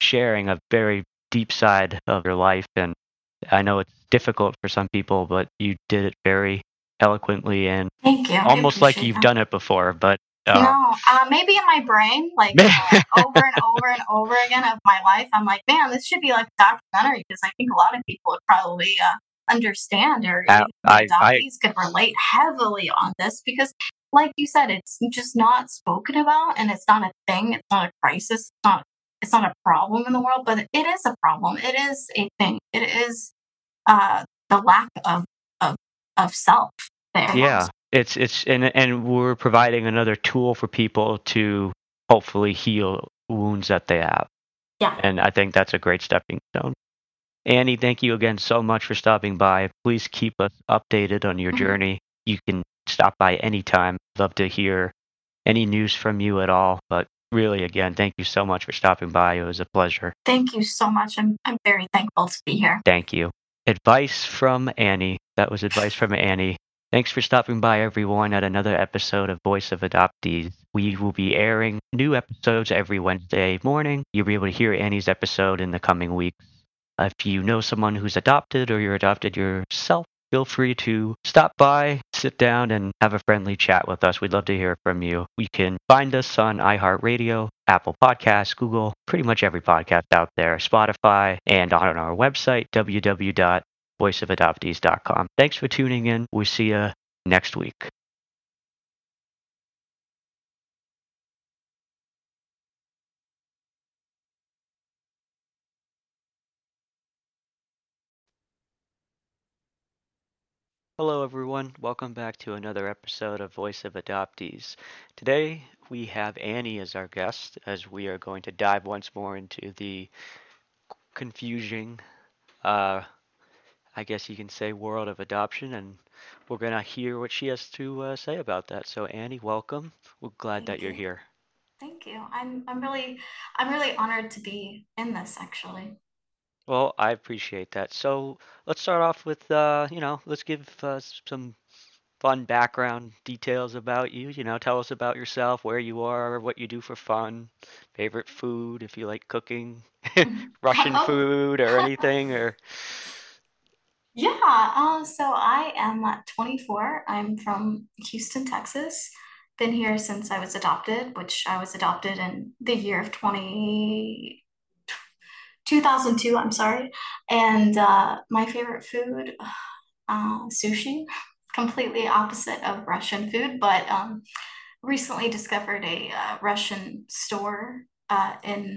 sharing a very deep side of your life. And I know it's difficult for some people, but you did it very eloquently and Thank you. Almost like you've that. done it before. But uh, no, uh, maybe in my brain, like uh, over and over and over again of my life, I'm like, man, this should be like a documentary because I think a lot of people would probably uh, understand or I- even I- I- adoptees could relate heavily on this because, like you said, it's just not spoken about and it's not a thing. It's not a crisis. It's not. It's not a problem in the world, but it is a problem. It is a thing. It is uh, the lack of of of self. There. yeah, it's it's and and we're providing another tool for people to hopefully heal wounds that they have. Yeah. And I think that's a great stepping stone. Annie, thank you again so much for stopping by. Please keep us updated on your Mhm. journey. You can stop by anytime. Love to hear any news from you at all. But really, again, thank you so much for stopping by. It was a pleasure. Thank you so much. I'm I'm very thankful to be here. Thank you. Advice from Annie. That was advice from Annie. Thanks for stopping by, everyone, at another episode of Voice of Adoptees. We will be airing new episodes every Wednesday morning. You'll be able to hear Annie's episode in the coming weeks. If you know someone who's adopted or you're adopted yourself, feel free to stop by, sit down and have a friendly chat with us. We'd love to hear from you. You can find us on iHeartRadio, Apple Podcasts, Google, pretty much every podcast out there, Spotify, and on our website, www.voiceofadoptees.com. Thanks for tuning in. We'll see you next week. Hello, everyone. Welcome back to another episode of Voice of Adoptees. Today, we have Annie as our guest as we are going to dive once more into the confusing, uh, I guess you can say, world of adoption, and we're going to hear what she has to uh, say about that. So, Annie, welcome. We're glad Thank that you're you. here. Thank you. I'm I'm really I'm really honored to be in this actually. Well, I appreciate that. So let's start off with, uh, you know, let's give uh, some fun background details about you. You know, tell us about yourself, where you are, what you do for fun, favorite food, if you like cooking, Russian Oh, food or anything, or yeah. Uh, so I am uh, 24. I'm from Houston, Texas. Been here since I was adopted, which I was adopted in the year of 20 2002. I'm sorry. And uh, my favorite food, uh, sushi. Completely opposite of Russian food, but um, recently discovered a uh, Russian store uh, in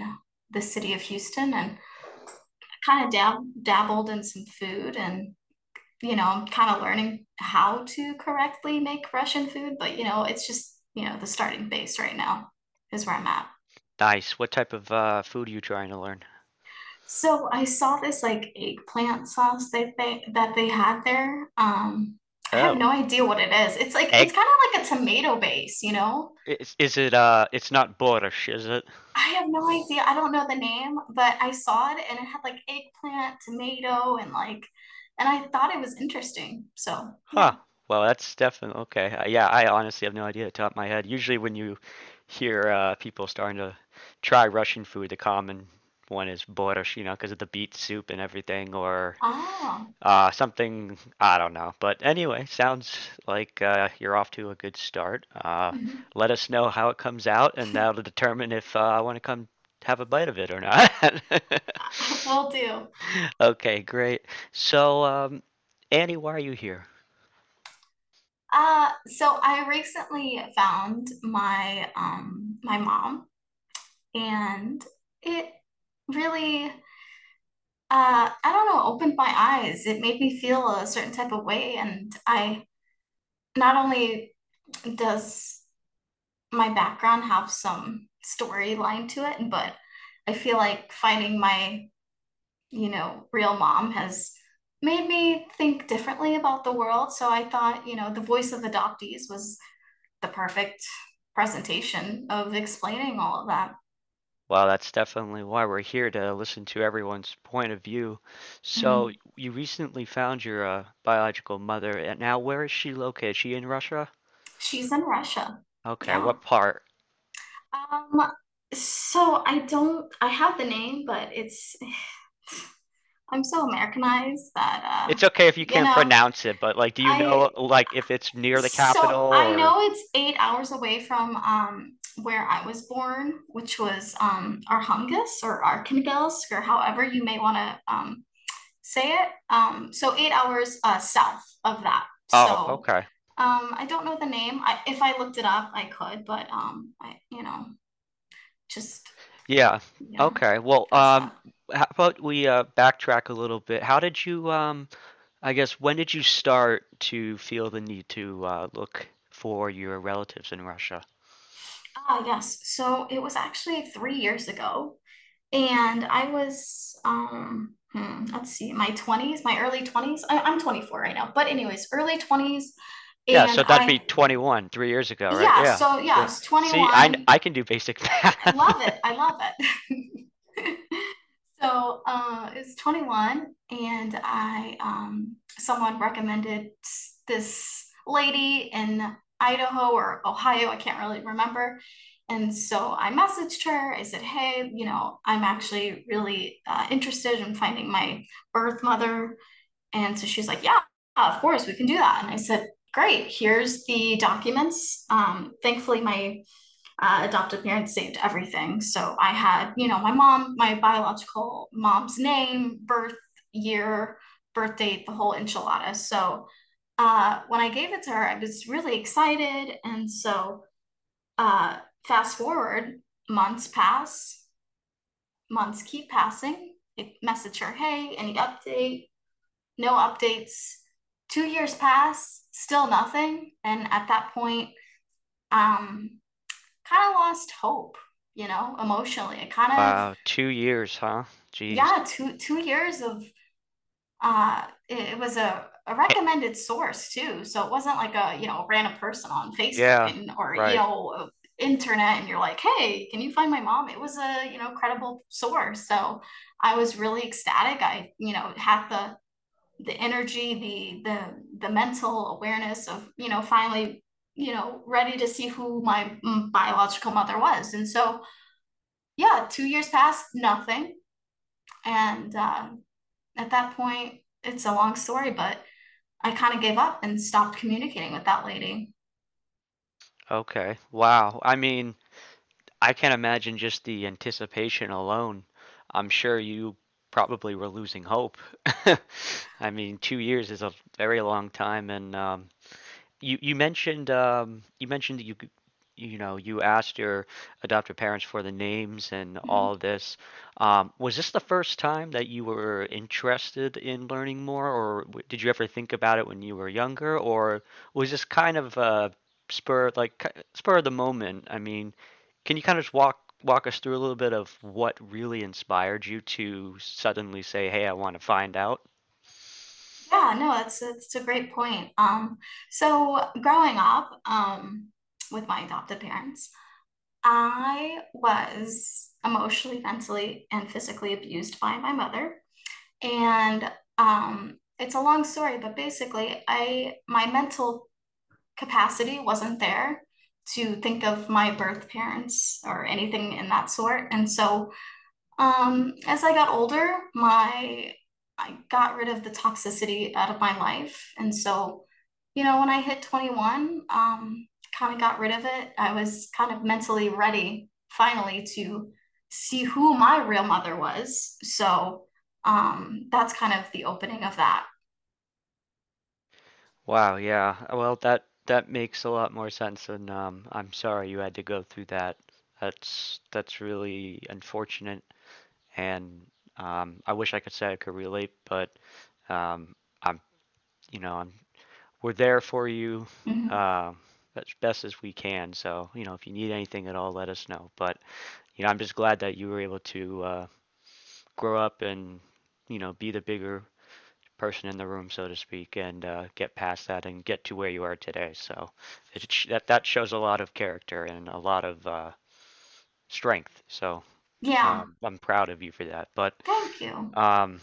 the city of Houston and kind of dab- dabbled in some food and you know I'm kind of learning how to correctly make Russian food but you know it's just you know the starting base right now is where I'm at. nice. What type of uh, food are you trying to learn? So I saw this like eggplant sauce that they that they had there. Um I have Oh, no idea what it is. It's like it's kind of like a tomato base, you know? Is, is it, uh, it's not borscht, is it? I have no idea. I don't know the name, but I saw it and it had like eggplant, tomato, and like, and I thought it was interesting. So Huh. yeah. Well, that's definitely okay. Uh, yeah, I honestly have no idea at the top of my head. Usually, when you hear uh, people starting to try Russian food, the common one is borscht, you know, because of the beet soup and everything, or Oh, uh, something, I don't know. But anyway, sounds like uh, you're off to a good start. Uh, mhm. let us know how it comes out, and that'll determine if uh, I want to come have a bite of it or not. Will do. Okay, great. So, um, Annie, why are you here? Uh, so I recently found my um my mom, and it really uh I don't know, opened my eyes. It made me feel a certain type of way, and I not only does my background have some storyline to it, but I feel like finding my, you know, real mom has made me think differently about the world. So I thought, you know, the voice of adoptees was the perfect presentation of explaining all of that. Well, that's definitely why we're here to listen to everyone's point of view. So, Mhm. you recently found your uh, biological mother, and now where is she located? Is she in Russia? She's in Russia. Okay, Yeah. what part? Um, so I don't, I have the name, but it's, I'm so Americanized that, uh, It's okay if you you can't know, pronounce it, but like, do you know like if it's near the capital So I or? know it's eight hours away from um where I was born, which was um or Arkhangelsk or however you may want to um say it. Um, so eight hours uh south of that. Oh, So okay. um I don't know the name. I if I looked it up, I could, but um I you know just Yeah. yeah, Okay. Well, um, how about we uh backtrack a little bit? How did you um, I guess when did you start to feel the need to uh look for your relatives in Russia? Ah yes. So it was actually three years ago. And I was, um, hmm, let's see, my 20s, my early 20s. I, I'm 24 right now, but anyways, early 20s. Yeah, so that'd be I, 21, three years ago, right? yeah, Yeah. so yeah, I So, was see, I I can do basic I math. love it. I love it. So, uh, it's 21, and I, um, someone recommended this lady in Idaho or Ohio, I can't really remember. And so I messaged her. I said, Hey, you know, I'm actually really uh, interested in finding my birth mother. And so she's like, Yeah, of course, we can do that. And I said, great, here's the documents. Um, thankfully, my uh, adoptive parents saved everything. So I had, you know, my mom, my biological mom's name, birth year, birth date, the whole enchilada. So uh, when I gave it to her, I was really excited. And so uh, fast forward, months pass, months keep passing. I message her, hey, any update? No updates. Two years pass, still nothing. And at that point, um, kind of lost hope, you know, emotionally. I kind of Wow, two years, huh? Jeez. yeah, two two years of uh it, it was a a recommended source too. So it wasn't like a, you know, random person on Facebook Yeah, and or you know, internet and you're like, "Hey, can you find my mom?" It was a, you know, credible source. So I was really ecstatic. I, you know, had the the energy, the the the mental awareness of, you know, finally, you know, ready to see who my mm, biological mother was. And so, yeah, two years passed, nothing. And uh, at that point, it's a long story, but I kind of gave up and stopped communicating with that lady. Okay. Wow. I mean, I can't imagine just the anticipation alone. I'm sure you probably were losing hope. I mean, two years is a very long time, and um, you you mentioned um, you mentioned that you you know you asked your adoptive parents for the names and Mhm. all this. Um, was this the first time that you were interested in learning more, or did you ever think about it when you were younger, or was this kind of uh, spur like spur of the moment? I mean, can you kind of just walk walk us through a little bit of what really inspired you to suddenly say, "Hey, I want to find out"? Yeah, no, that's that's a great point. Um, so growing up, um, with my adopted parents, I was emotionally, mentally, and physically abused by my mother. And um, it's a long story, but basically, I my mental capacity wasn't there to think of my birth parents or anything in that sort. And so, um, as I got older, my I got rid of the toxicity out of my life. And so, you know, when I hit 21, um, kind of got rid of it. I was kind of mentally ready finally to see who my real mother was. So, um, that's kind of the opening of that. Wow, yeah. Well, that that makes a lot more sense, and um, I'm sorry you had to go through that. That's that's really unfortunate, and um, I wish I could say I could relate, but um, I'm, you know, I'm we're there for you Mhm. uh, as best as we can. So, you know, if you need anything at all, let us know. But, you know, I'm just glad that you were able to uh, grow up and, you know, be the bigger person in the room, so to speak, and uh, get past that and get to where you are today. So it, that that shows a lot of character and a lot of uh, strength. So Yeah, um, I'm proud of you for that. But thank you. um,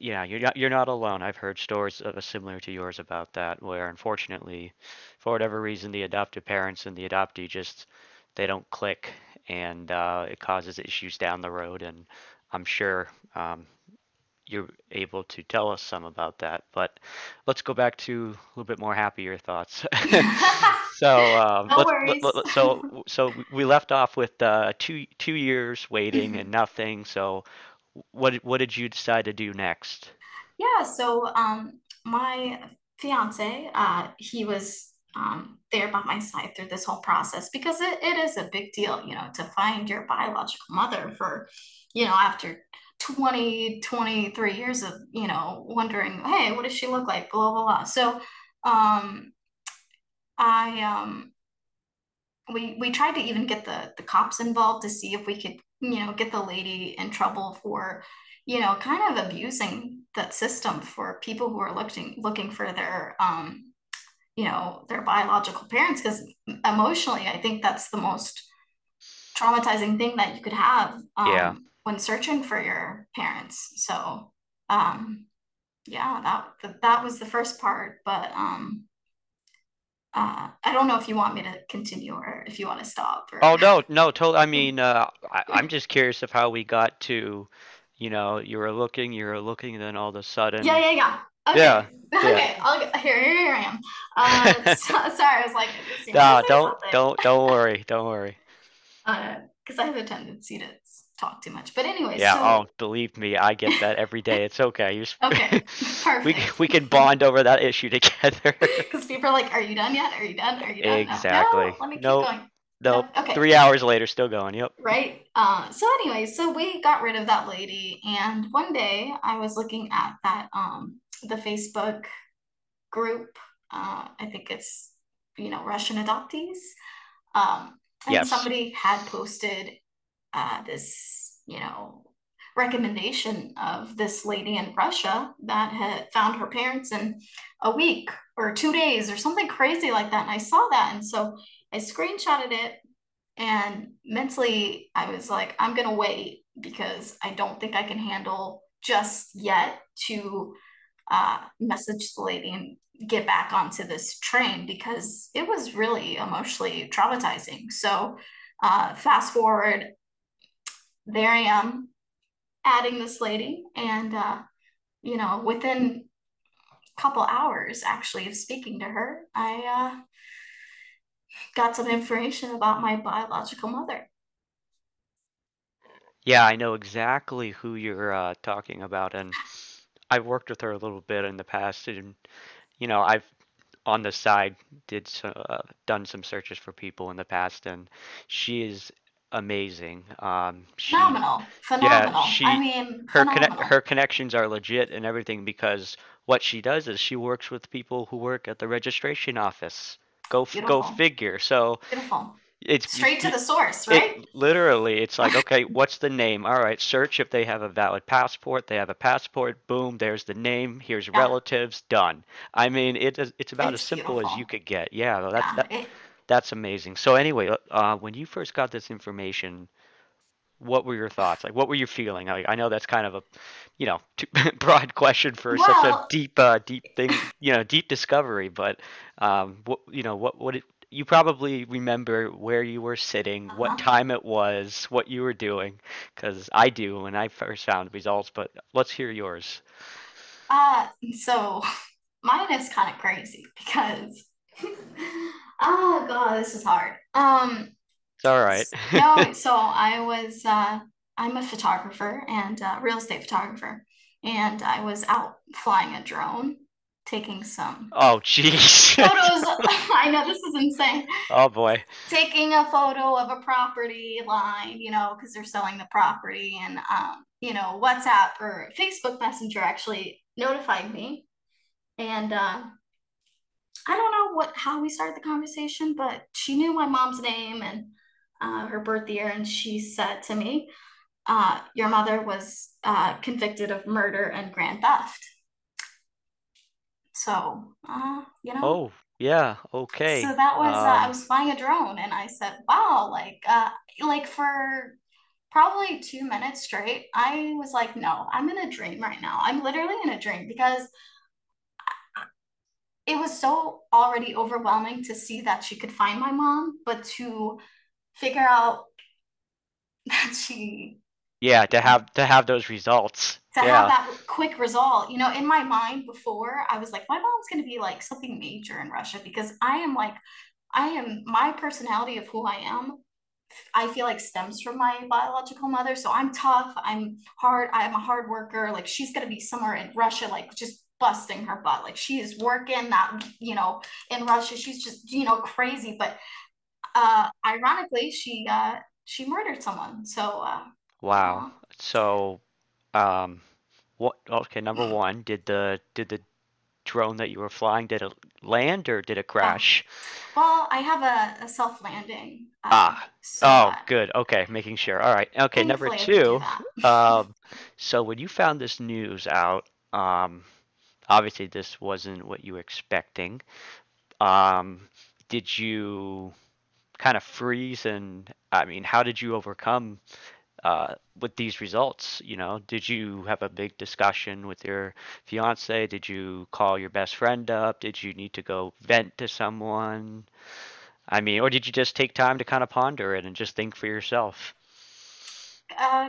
yeah, you're not you're not alone. I've heard stories uh, similar to yours about that, where unfortunately, for whatever reason, the adoptive parents and the adoptee just they don't click, and uh, it causes issues down the road. And I'm sure um, you're able to tell us some about that. But let's go back to a little bit more happier thoughts. So um, No let's let, let, so so we left off with uh, two two years waiting and nothing. So what what did you decide to do next? Yeah, so um my fiance, uh he was um there by my side through this whole process because it, it is a big deal, you know, to find your biological mother for, you know, after 20 23 years of, you know, wondering, hey, what does she look like? Blah blah blah. So um I um we we tried to even get the the cops involved to see if we could you know get the lady in trouble for you know kind of abusing that system for people who are looking looking for their um you know their biological parents because emotionally i think that's the most traumatizing thing that you could have Yeah. um when searching for your parents so um yeah that that, that was the first part but um uh, I don't know if you want me to continue or if you want to stop or Oh no, no, totally. I mean, uh, I, I'm just curious of how we got to, you know, you were looking, you were looking, and then all of a sudden, yeah, yeah. Okay. Yeah, Okay. I'll get, here. Here I am. Uh, so, sorry, I was like, No, don't something. don't don't worry. Don't worry. because I have a tendency to talk too much. But anyway, Yeah, so oh, believe me, I get that every day. It's okay. You s- okay, perfect. we we can bond over that issue together. Because people are like, "Are you done yet? Are you done? Are you done?" Exactly. No, let me keep Nope. going. Nope. Okay. Three hours later, still going. Yep. Right. Uh, so anyway, so we got rid of that lady, and one day I was looking at that um the Facebook group. Uh, I think it's you know Russian adoptees. Um, and Yes. somebody had posted uh, this you know recommendation of this lady in Russia that had found her parents in a week or two days or something crazy like that. And I saw that, and so I screenshotted it and mentally, I was like, I'm going to wait because I don't think I can handle just yet to uh, message the lady and get back onto this train because it was really emotionally traumatizing. So, uh, fast forward, there I am adding this lady, and uh, you know, within a couple hours actually of speaking to her, I uh, got some information about my biological mother. Yeah, I know exactly who you're uh, talking about, and I've worked with her a little bit in the past, and you know, I've on the side did so, uh, done some searches for people in the past, and she is amazing. Um, she Phenomenal, Yeah, phenomenal. I she mean, her phenomenal. her connections are legit and everything because what she does is she works with people who work at the registration office. Go f- go figure. So beautiful. it's Straight to the source, it right? literally it's like okay, what's the name? All right, search if they have a valid passport. They have a passport. Boom, there's the name. Here's Yeah, relatives. Done. I mean, it it's about as it's simple as you could get. Yeah, that's Yeah, that it, that's amazing. So anyway, uh, uh, when you first got this information what were your thoughts? Like, what were you feeling? Like, I know that's kind of a, you know, too broad question for such a deep, uh, deep thing, you know, deep discovery. But, um, what, you know, what, what it, you probably remember where you were sitting, what uh-huh. time it was, what you were doing, because I do when I first found results. But let's hear yours. Uh, so mine is kind of crazy because, oh God, this is hard. Um, It's all right. no, so I was, uh, I'm a photographer and uh, real estate photographer, and I was out flying a drone, taking some Oh, jeez. photos. I know this is insane. Oh boy. Taking a photo of a property line, you know, because they're selling the property, and um, you know, WhatsApp or Facebook Messenger actually notified me, and uh, I don't know what how we started the conversation, but she knew my mom's name and uh, her birth year, and she said to me, uh, "Your mother was uh, convicted of murder and grand theft." So, uh, you know, Oh, yeah. Okay. So that was uh, I Um, was flying a drone, and I said, "Wow!" Like, uh, like for probably two minutes straight, I was like, "No, I'm in a dream right now. I'm literally in a dream because." It was so already overwhelming to see that she could find my mom, but to figure out that she yeah, to have to have those results. to have that quick result. You know, in my mind before, I was like, my mom's going to be like something major in Russia because I am like, I am my personality of who I am. I feel like stems from my biological mother. So I'm tough. I'm hard. I'm a hard worker. Like she's going to be somewhere in Russia, like just busting her butt. Like she is working that, you know, in Russia. She's just, you know, crazy. But uh, ironically, she uh, she murdered someone. So uh, Wow. So, um, what? Okay, number one, did the did the drone that you were flying did it land or did it crash? Well, I have a, a self landing. Uh, Ah. so Oh, good. Okay, making sure. All right. Okay, number two, um, so when you found this news out, um, obviously this wasn't what you were expecting. Um, did you kind of freeze and I mean, how did you overcome uh, with these results, you know, did you have a big discussion with your fiance? Did you call your best friend up? Did you need to go vent to someone? I mean, or did you just take time to kind of ponder it and just think for yourself? Uh,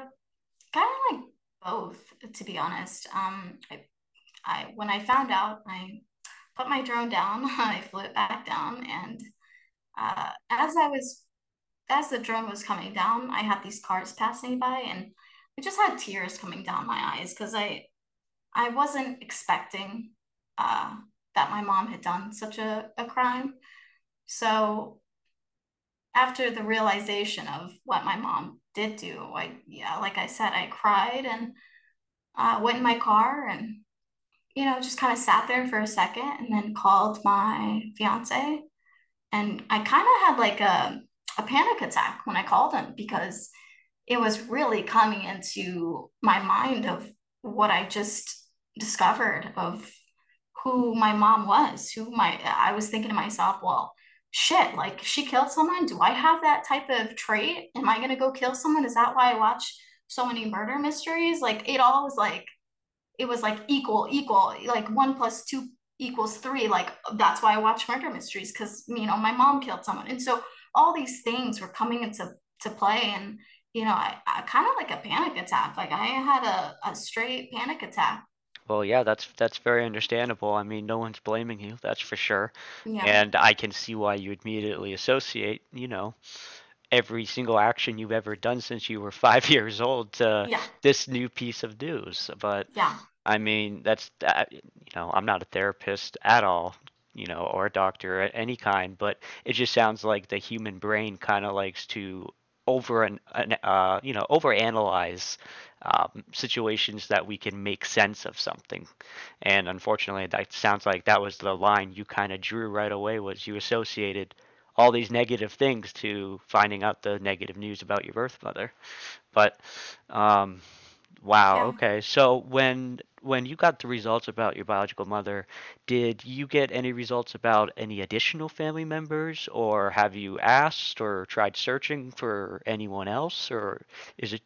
kind of like both, to be honest. Um, I, I when I found out, I put my drone down, I flew it back down, and uh, as I was as the drone was coming down, I had these cars passing by, and I just had tears coming down my eyes because I I wasn't expecting uh, that my mom had done such a, a crime. So after the realization of what my mom did do, I yeah, like I said, I cried and uh, went in my car and you know just kind of sat there for a second and then called my fiance and I kind of had like a a panic attack when I called him because it was really coming into my mind of what I just discovered of who my mom was, who my I was thinking to myself, well, shit, like she killed someone. Do I have that type of trait? Am I gonna go kill someone? Is that why I watch so many murder mysteries? Like it all was like it was like equal, equal, like one plus two equals three. Like that's why I watch murder mysteries because you know my mom killed someone, and so all these things were coming into to play, and you know I, I kind of like a panic attack. Like I had a, a straight panic attack well, yeah, that's that's very understandable. I mean, no one's blaming you, that's for sure. yeah And I can see why you immediately associate, you know, every single action you've ever done since you were five years old to yeah this new piece of news. But yeah I mean, that's that, you know, I'm not a therapist at all, you know, or a doctor at any kind, but it just sounds like the human brain kind of likes to over an, an uh, you know, overanalyze um, situations that we can make sense of something. And unfortunately, that sounds like that was the line you kind of drew right away was you associated all these negative things to finding out the negative news about your birth mother. But um, wow, yeah okay. So when when you got the results about your biological mother, did you get any results about any additional family members, or have you asked or tried searching for anyone else, or is it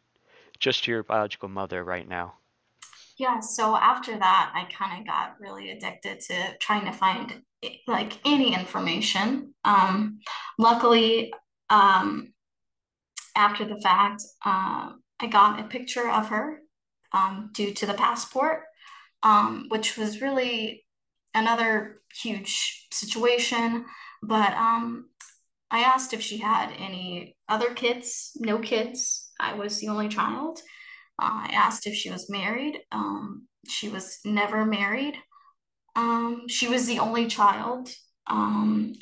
just your biological mother right now. Yeah, so after that, I kind of got really addicted to trying to find like any information. Um, luckily, um, after the fact, uh, I got a picture of her um, due to the passport, um, which was really another huge situation. But um, I asked if she had any other kids, no kids. I was the only child. Uh, I asked if she was married. Um, she was never married. Um, she was the only child. Um,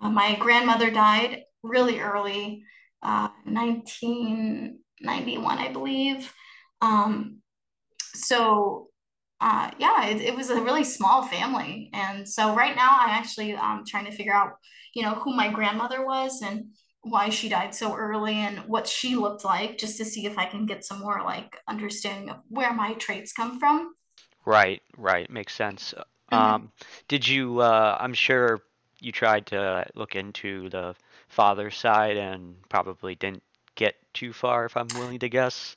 uh, my grandmother died really early, uh, 1991, I believe. Um, so uh, yeah, it, it was a really small family. And so right now I'm actually um, trying to figure out, you know, who my grandmother was and why she died so early and what she looked like, just to see if I can get some more like understanding of where my traits come from. Right, right, makes sense. Hmm Um, did you, uh, I'm sure you tried to look into the father side and probably didn't get too far, if I'm willing to guess.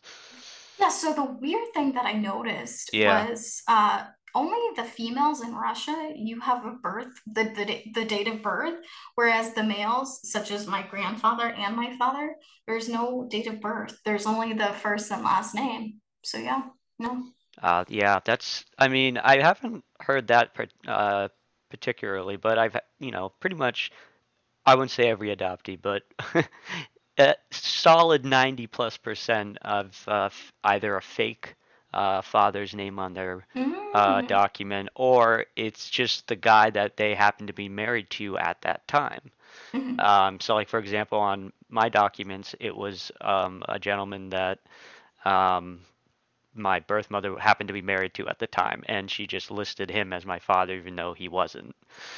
Yeah, so the weird thing that I noticed Yeah. was uh, only the females in Russia, you have a birth, the, the, the date of birth, whereas the males, such as my grandfather and my father, there's no date of birth. There's only the first and last name. So yeah, no. Uh, yeah, that's, I mean, I haven't heard that uh, particularly, but I've, you know, pretty much, I wouldn't say every adoptee, but a solid 90 plus percent of uh, f- either a fake uh, father's name on their uh, Mm, document or it's just the guy that they happen to be married to at that time. mhm. Um, so, like for example, on my documents, it was um, a gentleman that um, my birth mother happened to be married to at the time, and she just listed him as my father, even though he wasn't.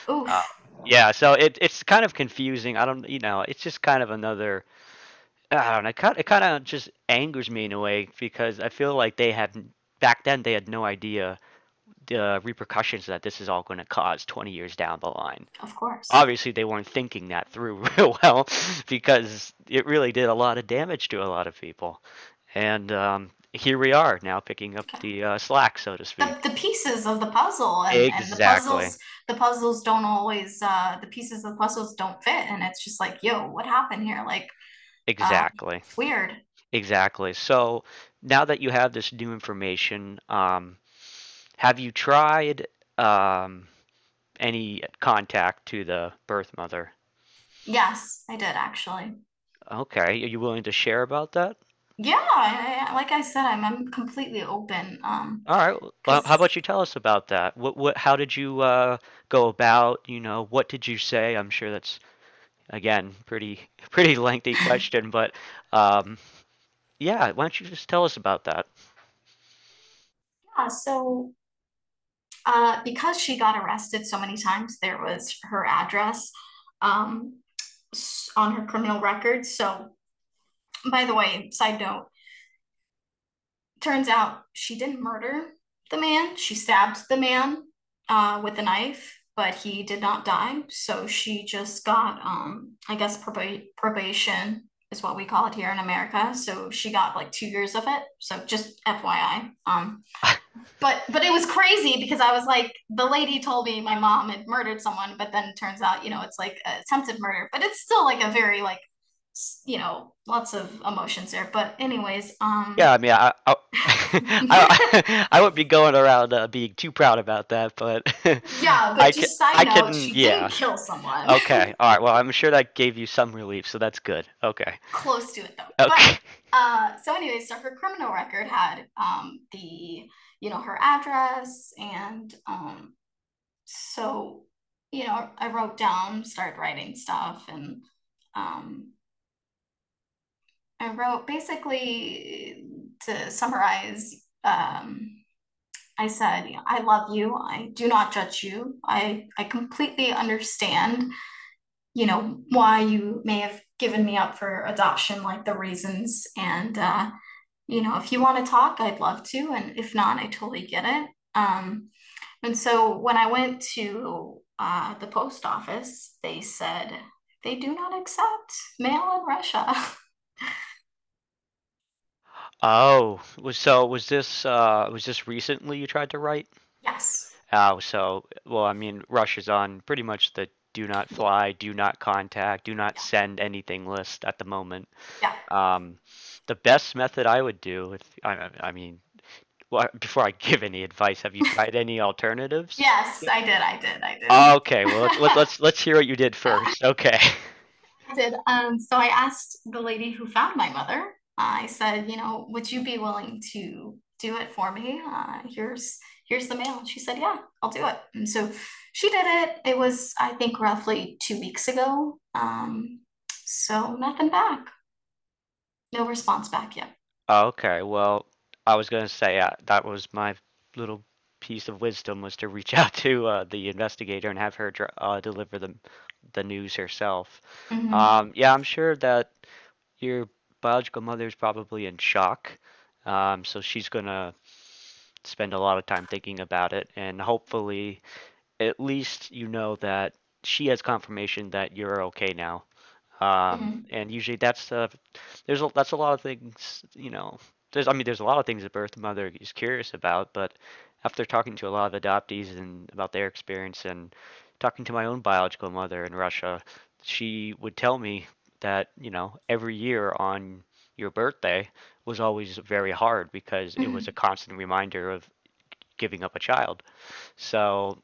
Uh, yeah, so it, it's kind of confusing. I don't, you know, it's just kind of another I don't know. It kind it kind of just angers me in a way because I feel like they had back then they had no idea the repercussions that this is all going to cause 20 years down the line. Of course. Obviously, they weren't thinking that through real well because it really did a lot of damage to a lot of people. And um, here we are now picking up the uh, slack, so to speak. the pieces of the puzzle and, and the Exactly. puzzles the puzzles don't always uh the pieces of the puzzles don't fit and it's just like yo what happened here like uh Exactly. weird Exactly. So now that you have this new information, um, have you tried um, any contact to the birth mother? Yes, I did actually. Okay, are you willing to share about that? Yeah, I, I- like I said, I'm I'm completely open. Um, All right. Well, how about you tell us about that? What what how did you uh go about, you know, what did you say? I'm sure that's again pretty pretty lengthy question, but um yeah, why don't you just tell us about that? yeah, so uh, because she got arrested so many times, there was her address um, on her criminal record. So, by the way, side note, turns out she didn't murder the man. She stabbed the man uh, with a knife, but he did not die. So she just got, um, I guess, proba- probation is what we call it here in America. So she got like two years of it. So just FYI. Um, but but it was crazy because I was like, the lady told me my mom had murdered someone, but then it turns out, you know, it's like attempted murder, but it's still like a very like, you know, lots of emotions there. But anyways, um, Yeah, I mean, I I I, I wouldn't be going around uh, being too proud about that, but yeah. I But can just side I note, can she yeah. didn't kill someone. Okay. All right. Well, I'm sure that gave you some relief, so that's good. Okay. Close to it though. But Okay. uh, so anyways, so her criminal record had um the you know her address and um so you know I wrote down, started writing stuff and um I wrote basically to summarize, um, I said, I love you. I do not judge you. I, I completely understand, you know, why you may have given me up for adoption, like the reasons. And, uh, you know, if you want to talk, I'd love to. And if not, I totally get it. Um, and so when I went to uh, the post office, they said they do not accept mail in Russia. Oh, was so was this uh was this recently you tried to write? yes. Oh, so well, I mean, Russia's on pretty much the do not fly, do not contact, do not Yeah. send anything list at the moment. Yeah. Um, the best method I would do if I I mean, well, before I give any advice, have you tried any alternatives? Yes, I did. I did. I did. Okay, well let's let, let's let's hear what you did first. Okay. I did. Um, so I asked the lady who found my mother. I said, you know, would you be willing to do it for me? Uh, here's here's the mail. She said, yeah, I'll do it. And so she did it. It was, I think, roughly two weeks ago. Um, so nothing back. No response back yet. Okay, well, I was gonna say uh, that was my little piece of wisdom was to reach out to uh, the investigator and have her uh, deliver the the news herself. hmm Um, yeah, I'm sure that your biological mother is probably in shock. Um, so she's gonna spend a lot of time thinking about it, and hopefully, at least you know that she has confirmation that you're okay now. Um, hmm and usually that's uh, there's a, that's a lot of things, you know. There's I mean there's a lot of things a birth mother is curious about, but after talking to a lot of adoptees and about their experience and talking to my own biological mother in Russia, she would tell me that, you know, every year on your birthday was always very hard because it was a hmm constant reminder of giving up a child. So,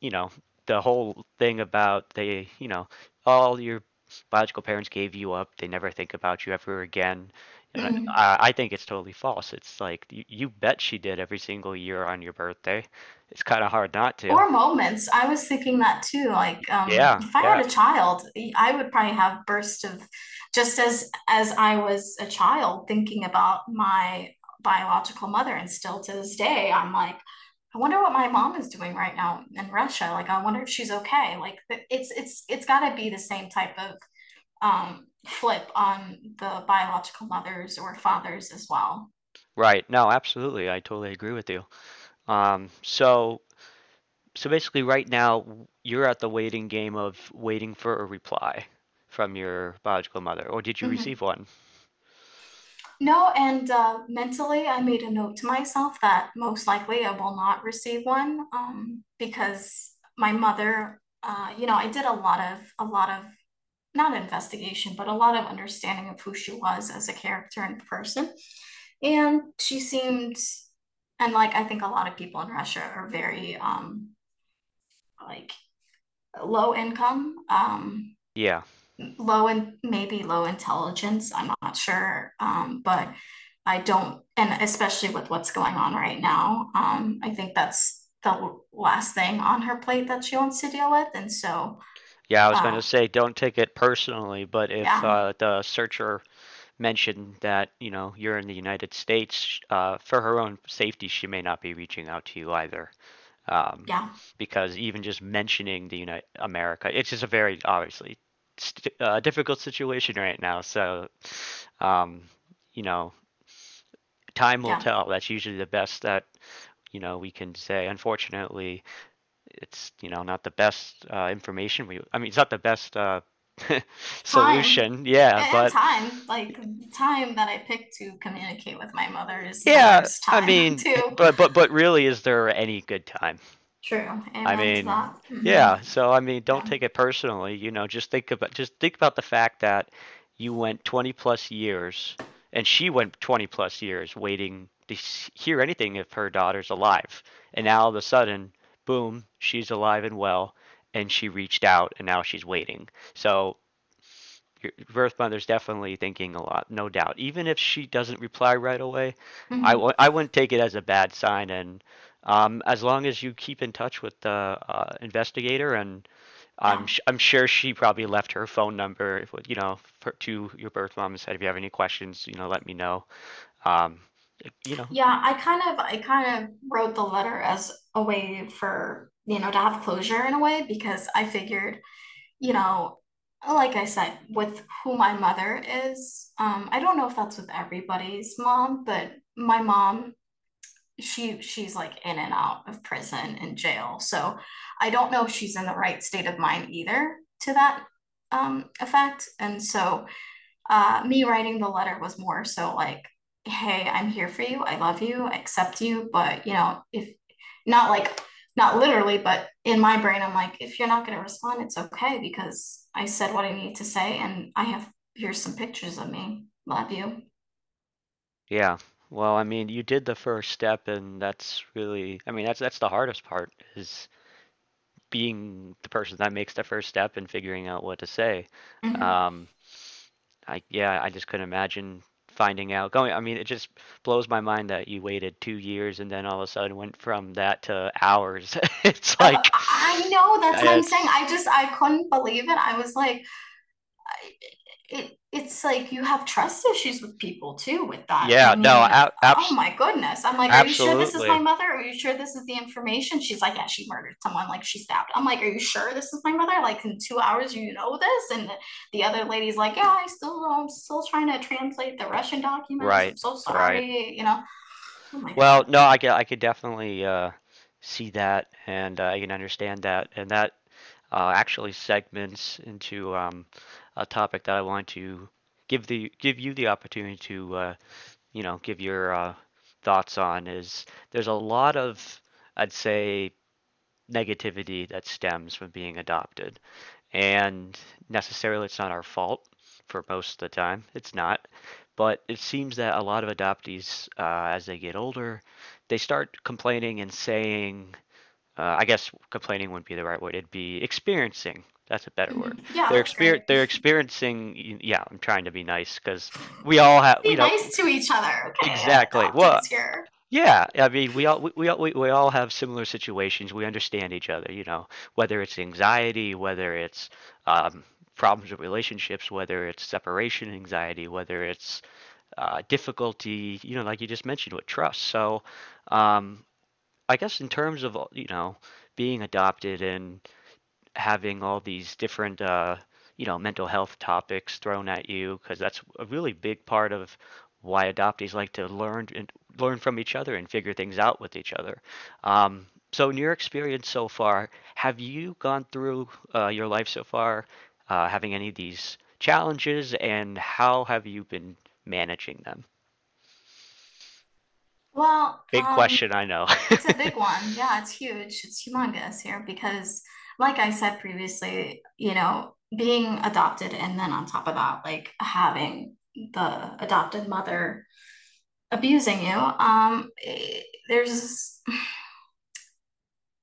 you know, the whole thing about they, you know, all your biological parents gave you up, they never think about you ever again. Hmm I, I think it's totally false. It's like you, you bet she did every single year on your birthday. It's kind of hard not to. Or moments. I was thinking that too. Like, um, Yeah, if I yeah, had a child, I would probably have bursts of just as as I was a child thinking about my biological mother, and still to this day, I'm like, I wonder what my mom is doing right now in Russia. Like, I wonder if she's okay. Like, it's it's it's got to be the same type of um, flip on the biological mothers or fathers as well. right. No, absolutely. I totally agree with you. Um, so so basically right now you're at the waiting game of waiting for a reply from your biological mother, or did you Mhm. receive one? No, and uh, mentally, I made a note to myself that most likely I will not receive one um, because my mother, uh, you know, I did a lot of a lot of not investigation, but a lot of understanding of who she was as a character and person, and she seemed and like I think a lot of people in Russia are very um like low income, um Yeah. low and maybe low intelligence. I'm not sure, um, but I don't, and especially with what's going on right now, um, I think that's the last thing on her plate that she wants to deal with, and so Yeah, I was going uh, to say don't take it personally, but if yeah, uh, the searcher mentioned that, you know, you're in the United States, uh, for her own safety, she may not be reaching out to you either. Um, yeah, because even just mentioning the United America, it's just a very obviously st- uh, difficult situation right now. So, um, you know, time will yeah. tell. That's usually the best that, you know, we can say. Unfortunately, it's, you know, not the best uh, information. We, I mean, it's not the best uh, Time solution. Yeah, and but time, like time that I picked to communicate with my mother is the yeah, I mean, too. but but but really, is there any good time? True. I Amen to mean, that. hmm yeah, so I mean, don't Yeah. take it personally, you know, just think about just think about the fact that you went 20 plus years and she went 20 plus years waiting to hear anything if her daughter's alive. And now all of a sudden, boom, she's alive and well and she reached out and now she's waiting. So your birth mother's definitely thinking a lot, no doubt. Even if she doesn't reply right away, I hmm w- I wouldn't take it as a bad sign. And um, as long as you keep in touch with the uh, investigator, and I'm Yeah. sh- I'm sure she probably left her phone number, if, you know, for, to your birth mom and said, if you have any questions, you know, let me know. Um, you know, Yeah, I kind of I kind of wrote the letter as a way for, you know, to have closure in a way because I figured, you know, like I said, with who my mother is, um, I don't know if that's with everybody's mom, but my mom, she she's like in and out of prison and jail. So I don't know if she's in the right state of mind either to that um effect. And so uh, me writing the letter was more so like, hey, I'm here for you. I love you. I accept you. But, you know, if not like, not literally, but in my brain, I'm like, if you're not going to respond, it's okay because I said what I need to say and I have, here's some pictures of me. Love you. yeah. Well, I mean, you did the first step, and that's really, I mean, that's that's the hardest part is being the person that makes the first step and figuring out what to say. hmm Um, I yeah, I just couldn't imagine finding out going. I mean, it just blows my mind that you waited two years and then all of a sudden went from that to hours. It's Uh, like I know that's what I'm saying. I just, I couldn't believe it. I was like, it it's like you have trust issues with people too with that. I yeah, no, mean, ab oh my goodness. I'm like, are you sure this is my mother? Are you sure this is the information? She's like, yeah, she murdered someone, like she stabbed. I'm like, are you sure this is my mother? Like in two hours, you know this? And the, the other lady's like, yeah, I still, I'm still trying to translate the Russian documents. Right. I'm right, so right. sorry, you know. Oh Well, God. no, I could I could definitely uh, see that and uh, I can understand that, and that uh, actually segments into um, a topic that I want to give the give you the opportunity to uh, you know, give your uh, thoughts on is there's a lot of, I'd say, negativity that stems from being adopted. And necessarily it's not our fault for most of the time. It's not. But it seems that a lot of adoptees, uh, as they get older, they start complaining and saying, uh, I guess complaining wouldn't be the right word. It'd be experiencing. That's a better word. Mhm. Yeah, They're exper they're experiencing. Yeah, I'm trying to be nice because we all have, Be you know, nice to each other, okay? exactly. Well, here. yeah, I mean, we all we, we we, we all have similar situations. We understand each other, you know, whether it's anxiety, whether it's um, problems with relationships, whether it's separation anxiety, whether it's uh, difficulty, you know, like you just mentioned with trust. So, um, I guess in terms of, you know, being adopted and having all these different uh, you know mental health topics thrown at you because that's a really big part of why adoptees like to learn and learn from each other and figure things out with each other. Um, so, in your experience so far, have you gone through uh, your life so far uh, having any of these challenges, and how have you been managing them? Well, Big um, question, I know. It's a big one. Yeah, it's huge. It's humongous here because, like I said previously, you know, being adopted and then on top of that, like having the adopted mother abusing you, um, there's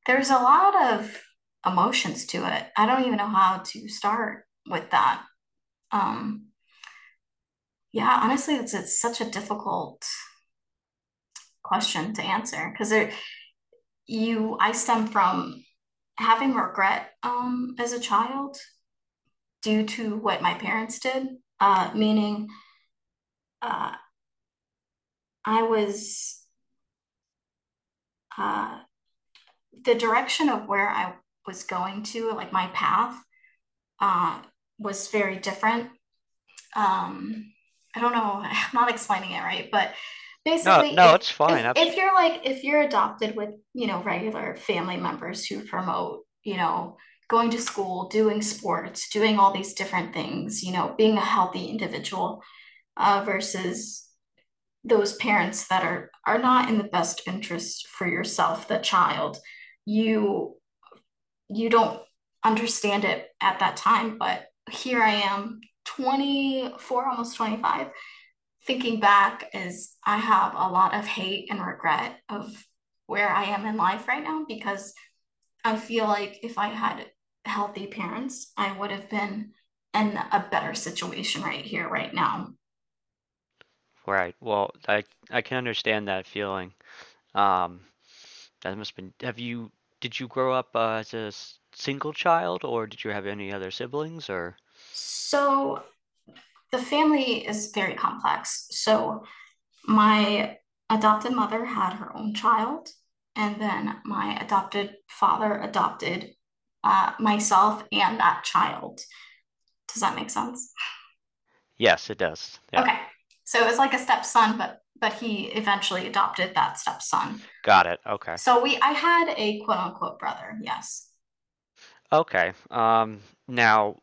there's a lot of emotions to it. I don't even know how to start with that. Um, yeah, honestly, it's it's such a difficult question to answer because you I stem from having regret um, as a child due to what my parents did, uh, meaning uh, I was uh, the direction of where I was going to, like my path, uh, was very different. Um, I don't know, I'm not explaining it right, but basically, no, no, if, it's fine. if, if you're like, if you're adopted with, you know, regular family members who promote, you know, going to school, doing sports, doing all these different things, you know, being a healthy individual uh, versus those parents that are are not in the best interest for yourself the child you you don't understand it at that time but here i am 24 almost 25 thinking back is i have a lot of hate and regret of where i am in life right now because i feel like if i had healthy parents i would have been in a better situation right here right now Right. Well, I I can understand that feeling. Um, that must have been. Have you? Did you grow up uh, as a single child, or did you have any other siblings? Or so the family is very complex. So my adopted mother had her own child, and then my adopted father adopted uh, myself and that child. Does that make sense? yes, it does. Yeah, Okay. So it was like a stepson, but but he eventually adopted that stepson. got it. Okay. So we I had a quote unquote brother, yes. Okay. Um, now,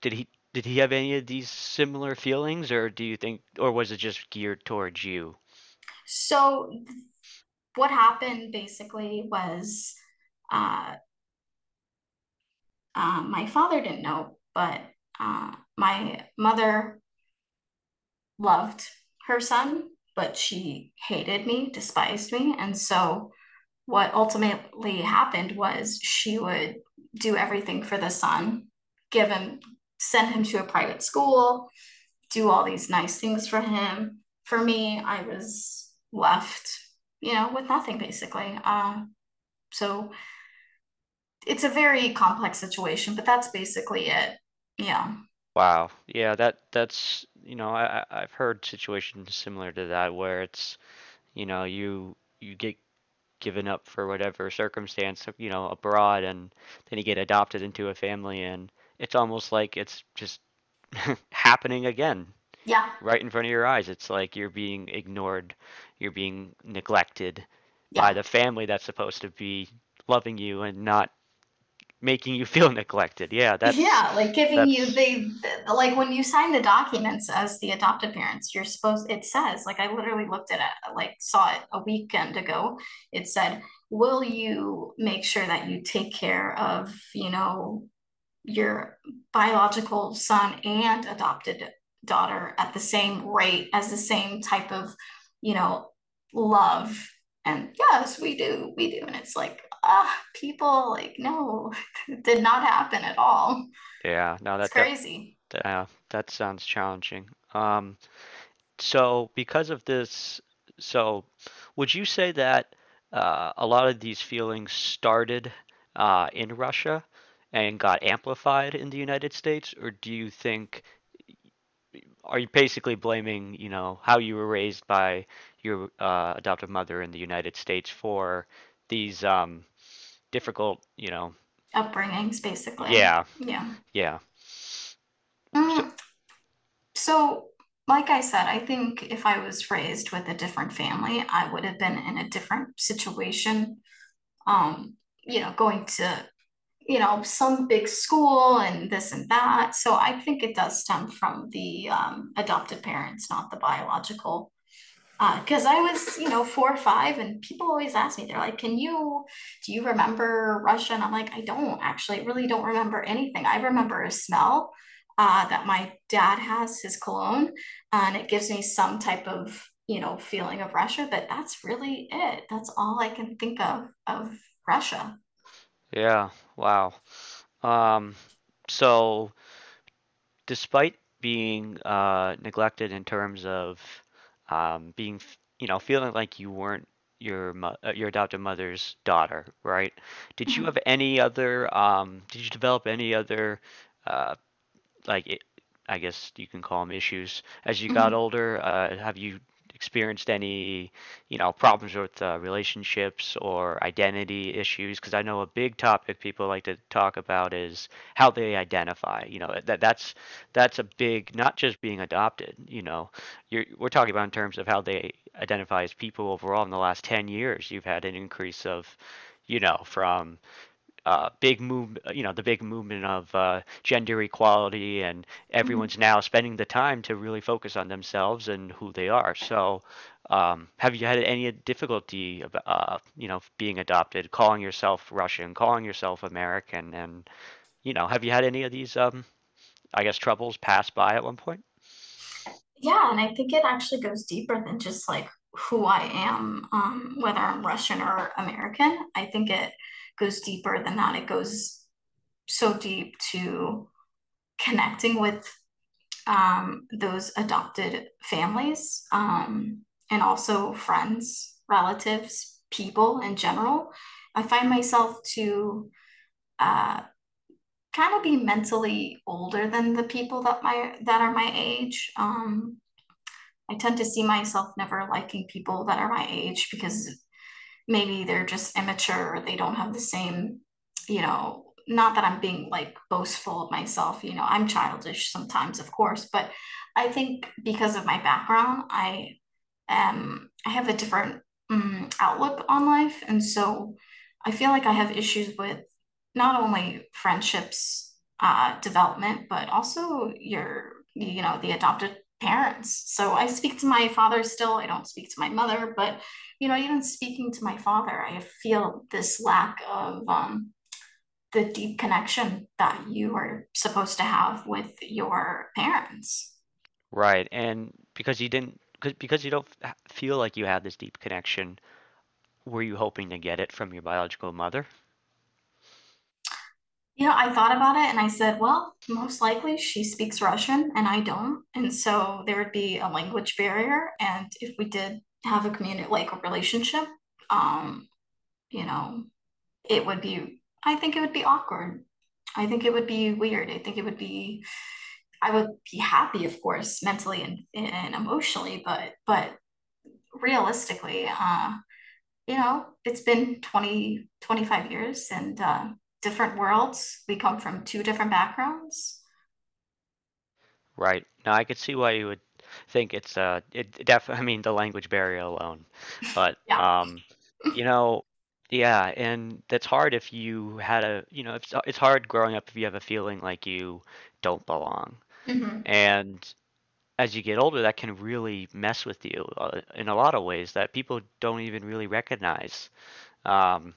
did he did he have any of these similar feelings, or do you think, or was it just geared towards you? So what happened basically was uh, uh, my father didn't know, but uh, my mother loved her son, but she hated me, despised me. And so what ultimately happened was she would do everything for the son, give him, send him to a private school, do all these nice things for him. For me, I was left, you know, with nothing basically. Uh, so it's a very complex situation, but that's basically it. Yeah. Wow. Yeah, that that's, you know, I I- I've heard situations similar to that where it's, you know, you you get given up for whatever circumstance, you know, abroad, and then you get adopted into a family, and it's almost like it's just happening again Yeah. right in front of your eyes. It's like you're being ignored, you're being neglected by the family that's supposed to be loving you and not making you feel neglected. Yeah, that's Yeah, like giving you the, the like when you sign the documents as the adoptive parents, you're supposed it says like I literally looked at it like saw it a weekend ago. It said, "Will you make sure that you take care of, you know, your biological son and adopted daughter at the same rate as the same type of, you know, love?" And yes, we do. We do. And it's like, ah, people like no, it did not happen at all. yeah, no, It's that that crazy. yeah, that sounds challenging. Um, so because of this, so would you say that uh, a lot of these feelings started uh, in Russia and got amplified in the United States, or do you think are you basically blaming, you know, how you were raised by your uh, adoptive mother in the United States for these um, difficult, you know, Upbringings, basically. yeah, Yeah. yeah. So, Mm, so, like I said, I think if I was raised with a different family, I would have been in a different situation. Um, you know, going to, you know, some big school and this and that. So I think it does stem from the um, adopted parents, not the biological Uh, because uh, I was, you know, four or five, and people always ask me, they're like, "Can you, do you remember Russia?" And I'm like, "I don't actually, really don't remember anything. I remember a smell uh, that my dad has, his cologne, and it gives me some type of you know, feeling of Russia, but that's really it. That's all I can think of of Russia. Yeah. Wow. Um, so despite being uh, neglected in terms of um, being, f- you know, feeling like you weren't your mo- uh, your adopted mother's daughter, right? Did you Mhm. have any other? Um, did you develop any other, uh, like, i I guess you can call them issues as you got Mhm. older? Uh, have you experienced any, you know, problems with uh, relationships or identity issues? Because I know a big topic people like to talk about is how they identify. You know, that that's that's a big, not just being adopted. You know, you're we're talking about in terms of how they identify as people overall. In the last 10 years, you've had an increase of, you know, from uh, big move, you know, the big movement of uh, gender equality, and Mhm. everyone's now spending the time to really focus on themselves and who they are. So, um, have you had any difficulty, uh, you know, being adopted, calling yourself Russian, calling yourself American, and you know, have you had any of these, um, I guess, troubles pass by at one point? Yeah, and I think it actually goes deeper than just like who I am, um, whether I'm Russian or American. I think it goes deeper than that. It goes so deep to connecting with um, those adopted families um, and also friends, relatives, people in general. I find myself to uh, kind of be mentally older than the people that my that are my age. Um, I tend to see myself never liking people that are my age because maybe they're just immature or they don't have the same, you know, not that I'm being like boastful of myself, you know, I'm childish sometimes, of course, but I think because of my background, I um I have a different um, outlook on life. And so I feel like I have issues with not only friendships uh, development, but also your, you know, the adopted parents. So I speak to my father still. I don't speak to my mother, but you know, even speaking to my father, I feel this lack of um, the deep connection that you are supposed to have with your parents. Right, and because you didn't, because because you don't feel like you had this deep connection, were you hoping to get it from your biological mother? You know, I thought about it and I said, well, most likely she speaks Russian and I don't. And so there would be a language barrier. And if we did have a community, like a relationship, um, you know, it would be, I think it would be awkward. I think it would be weird. I think it would be, I would be happy, of course, mentally and, and emotionally, but, but realistically, uh, you know, it's been 20 25 years and uh, different worlds. We come from two different backgrounds. Right. Now I could see why you would think it's uh it definitely I mean the language barrier alone. But Yeah. um you know yeah, and that's hard if you had a you know it's it's hard growing up if you have a feeling like you don't belong. hmm And as you get older that can really mess with you uh, in a lot of ways that people don't even really recognize. Um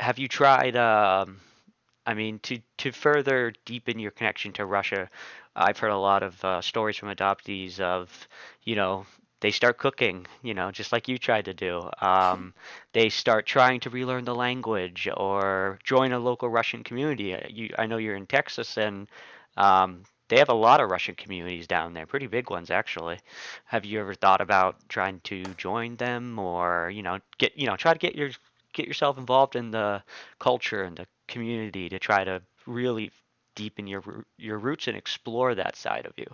have you tried um I mean, to to further deepen your connection to Russia, I've heard a lot of uh, stories from adoptees of, you know, they start cooking, you know, just like you tried to do. Um, they start trying to relearn the language or join a local Russian community. Uh, You, I know you're in Texas, and um, they have a lot of Russian communities down there, pretty big ones actually. Have you ever thought about trying to join them, or you know, get you know, try to get your get yourself involved in the culture and the community to try to really deepen your your roots and explore that side of you.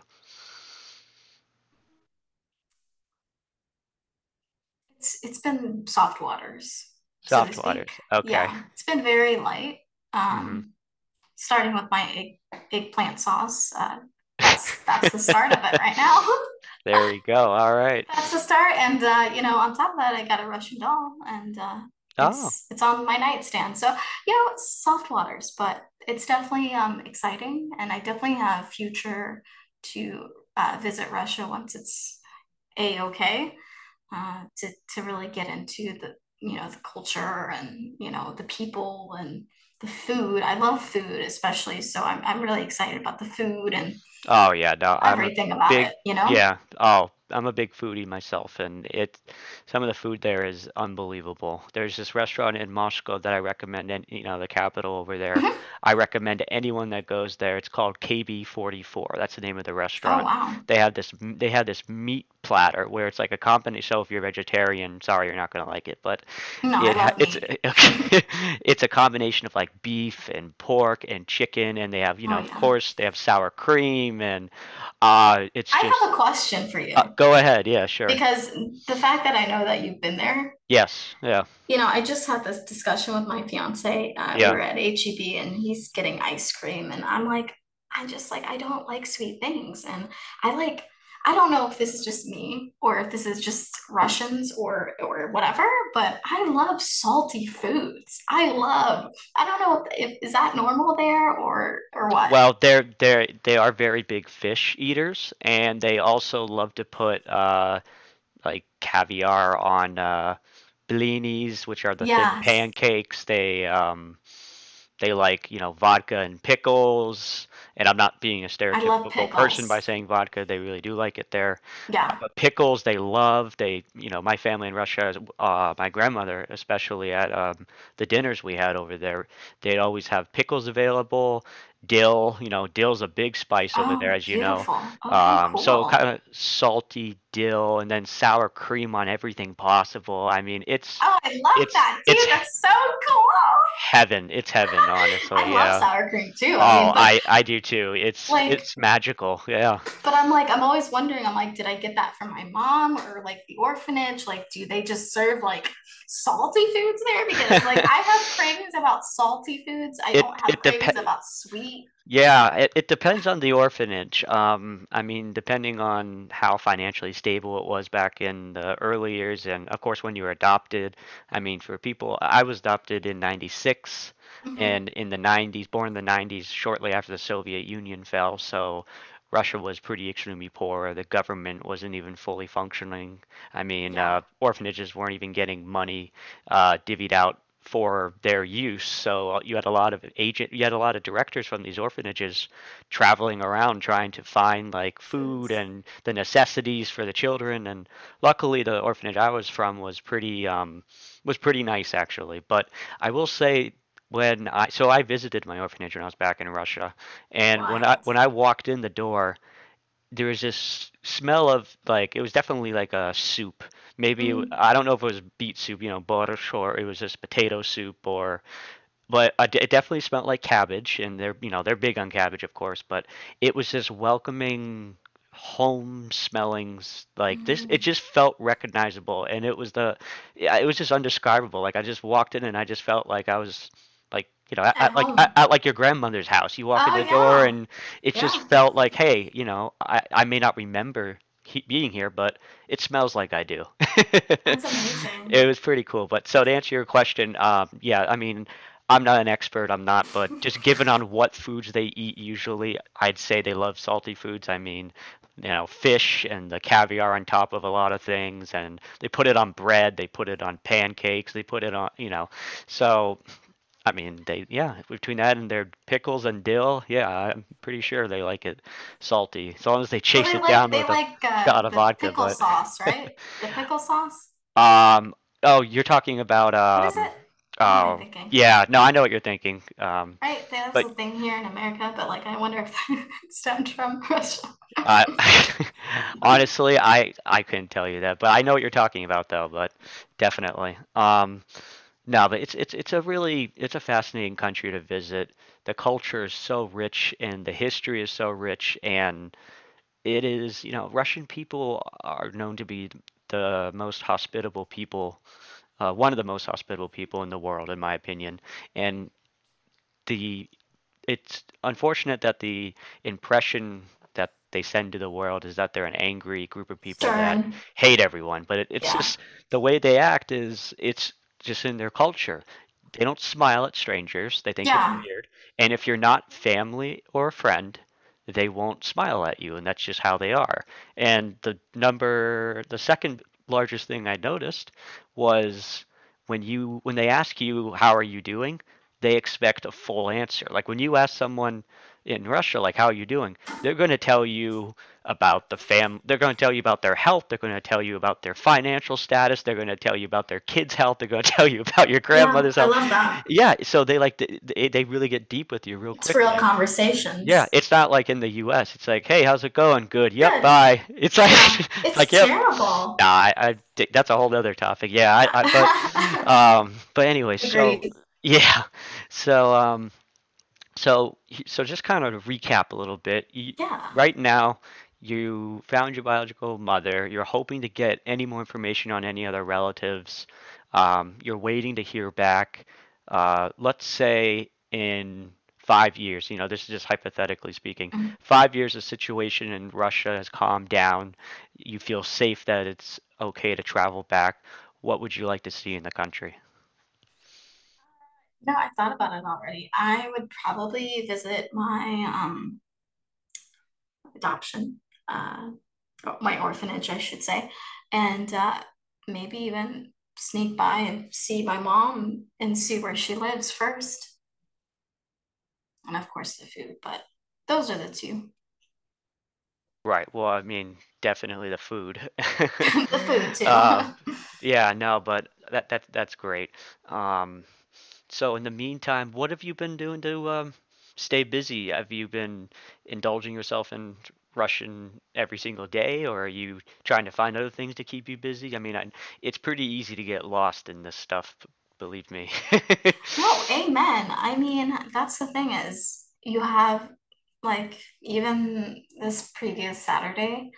It's it's been soft waters, so Soft speak. waters. Okay. Yeah, it's been very light. Um, starting with my egg, eggplant sauce. Uh, that's that's the start of it right now. There you go. All right. That's the start, and uh, you know, on top of that, I got a Russian doll, and uh, Oh, it's it's on my nightstand. So you know, it's soft waters, but it's definitely um, exciting, and I definitely have future to uh, visit Russia once it's a okay uh, to to really get into the you know the culture and you know the people and the food. I love food, especially, so I'm I'm really excited about the food and oh yeah. No, I'm everything about big it. You know. yeah. Oh, I'm a big foodie myself, and it some of the food there is unbelievable. There's this restaurant in Moscow that I recommend, and you know the capital over there. Mhm. I recommend to anyone that goes there. It's called KB44. That's the name of the restaurant. Oh restaurant. wow. They have this they have this meat platter where it's like a combination. So if you're vegetarian, sorry, you're not gonna like it, but No, it it's it's a combination of like beef and pork and chicken, and they have you know Oh of course they have sour cream and uh it's I just have a question for you uh, go ahead, yeah, sure, because the fact that I know that you've been there, yes, yeah, you know, I just had this discussion with my fiance. Uh, we yeah, were at HEB and he's getting ice cream, and I'm like, I'm just like, I don't like sweet things, and I like. I don't know if this is just me or if this is just Russians or or whatever, but I love salty foods. I love. I don't know if, if is that normal there or or what. Well, they're they're they are very big fish eaters, and they also love to put uh like caviar on uh blinis, which are the thin pancakes. They um they like you know vodka and pickles and i'm not being a stereotypical person by saying vodka. They really do like it there. Yeah. but pickles they love they you know my family in russia uh, my grandmother especially at um, the dinners we had over there they'd always have pickles available dill you know dill's a big spice over there Oh, as you know beautiful. Okay, um, so kind of salty dill and then sour cream on everything possible i mean it's Oh, I love it's that, dude. it's That's so cool. heaven it's heaven honestly I love yeah sour cream too. I Oh, mean, but I I do too. It's like, it's magical. Yeah. but I'm like, I'm always wondering, I'm like, did I get that from my mom or like the orphanage? Like, do they just serve like salty foods there? Because like I have cravings about salty foods. I It don't have cravings depends. about sweet. Yeah, it, it depends on the orphanage. Um, I mean, depending on how financially stable it was back in the early years, and of course when you were adopted. I mean, for people, I was adopted in '96, hmm and in the '90s, born in the '90s, shortly after the Soviet Union fell. So Russia was pretty extremely poor. The government wasn't even fully functioning. I mean, Yeah. uh, orphanages weren't even getting money uh, divvied out for their use. So uh, you had a lot of agent, you had a lot of directors from these orphanages traveling around trying to find like food and the necessities for the children. And luckily, the orphanage I was from was pretty um, was pretty nice actually. But I will say when I so I visited my orphanage when I was back in Russia, and when I when I walked in the door, there was this smell of like it was definitely like a soup. Maybe it, Mm, I don't know if it was beet soup, you know, borscht, or it was just potato soup, or but it definitely smelled like cabbage, and they're you know they're big on cabbage, of course. But it was this welcoming, home smelling s- like this. It mm. just felt recognizable, and it was the it was just undescribable. Like I just walked in, and I just felt like I was you know at, At like at, at like your grandmother's house. You walk in Oh the door, and it just felt like hey, you know, I I may not remember he, being here, but it smells like I do. That's amazing. It was pretty cool. But so to answer your question, um, yeah, I mean, I'm not an expert, I'm not, but just given on what foods they eat usually, I'd say they love salty foods. I mean, you know, fish and the caviar on top of a lot of things, and they put it on bread, they put it on pancakes, they put it on, you know, so I mean, they, yeah, between that and their pickles and dill, yeah, I'm pretty sure they like it salty, as long as they Well, chase they it like down with a like uh, shot of the vodka, pickle but sauce, right? The pickle sauce. um, oh, you're talking about What is um, it? What am I oh, yeah, no, I know what you're thinking. Um, Right, that's but a thing here in America, but like I wonder if it stemmed from Russia. uh, honestly, I I couldn't tell you that, but I know what you're talking about though, but definitely. Um, no, but it's it's it's a really it's a fascinating country to visit. The culture is so rich and the history is so rich and it is, you know, Russian people are known to be the most hospitable people, uh, one of the most hospitable people in the world, in my opinion. And the it's unfortunate that the impression that they send to the world is that they're an angry group of people that hate everyone. But it, it's Yeah. just the way they act is it's just in their culture. They don't smile at strangers. They think it's Yeah. weird. And if you're not family or a friend, they won't smile at you, and that's just how they are. And the number, the second largest thing I noticed was when you when they ask you how are you doing, they expect a full answer. Like when you ask someone in Russia like how are you doing, they're going to tell you about the fam. They're going to tell you about their health. They're going to tell you about their financial status. They're going to tell you about their kids' health. They're going to tell you about your grandmother's yeah, health. I love that. Yeah, so they like they, they really get deep with you real quick It's real conversations. Yeah, it's not like in the U.S. It's like, hey, how's it going? Good. Yep. Good. Bye. It's like, It's like, yep. terrible. Nah, I, I, that's a whole other topic. Yeah, I, I but um, but anyway, so yeah, so um, so so just kind of to recap a little bit. You, Yeah. right now, you found your biological mother. You're hoping to get any more information on any other relatives. Um, you're waiting to hear back. Uh, let's say in five years, you know, this is just hypothetically speaking, Mhm. five years, the situation in Russia has calmed down. You feel safe that it's okay to travel back. What would you like to see in the country? No, I thought about it already. I would probably visit my um adoption, uh, my orphanage, I should say, and uh, maybe even sneak by and see my mom and see where she lives first. And of course, the food, but those are the two. Right. Well, I mean, definitely the food. The food too. Uh, yeah, no, but that that that's great. Um, so in the meantime, what have you been doing to um, stay busy? Have you been indulging yourself in Russian every single day, or are you trying to find other things to keep you busy? I mean, I, it's pretty easy to get lost in this stuff, believe me. No, amen. I mean, that's the thing is you have like even this previous Saturday,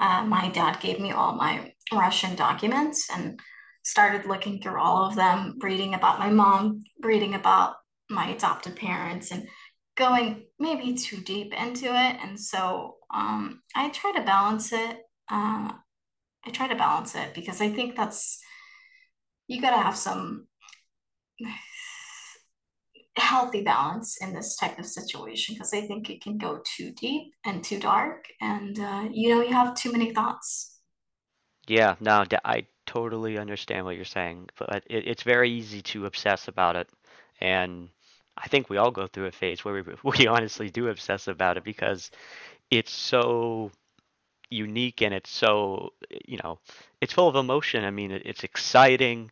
uh, my dad gave me all my Russian documents and started looking through all of them, reading about my mom, reading about my adopted parents, and going maybe too deep into it. And so um, I try to balance it. Uh, I try to balance it because I think that's you got to have some healthy balance in this type of situation because I think it can go too deep and too dark, and uh, you know, you have too many thoughts. Yeah, no, I totally understand what you're saying, but it, it's very easy to obsess about it, and I think we all go through a phase where we we honestly do obsess about it because it's so unique and it's so, you know, it's full of emotion. I mean, it, it's exciting,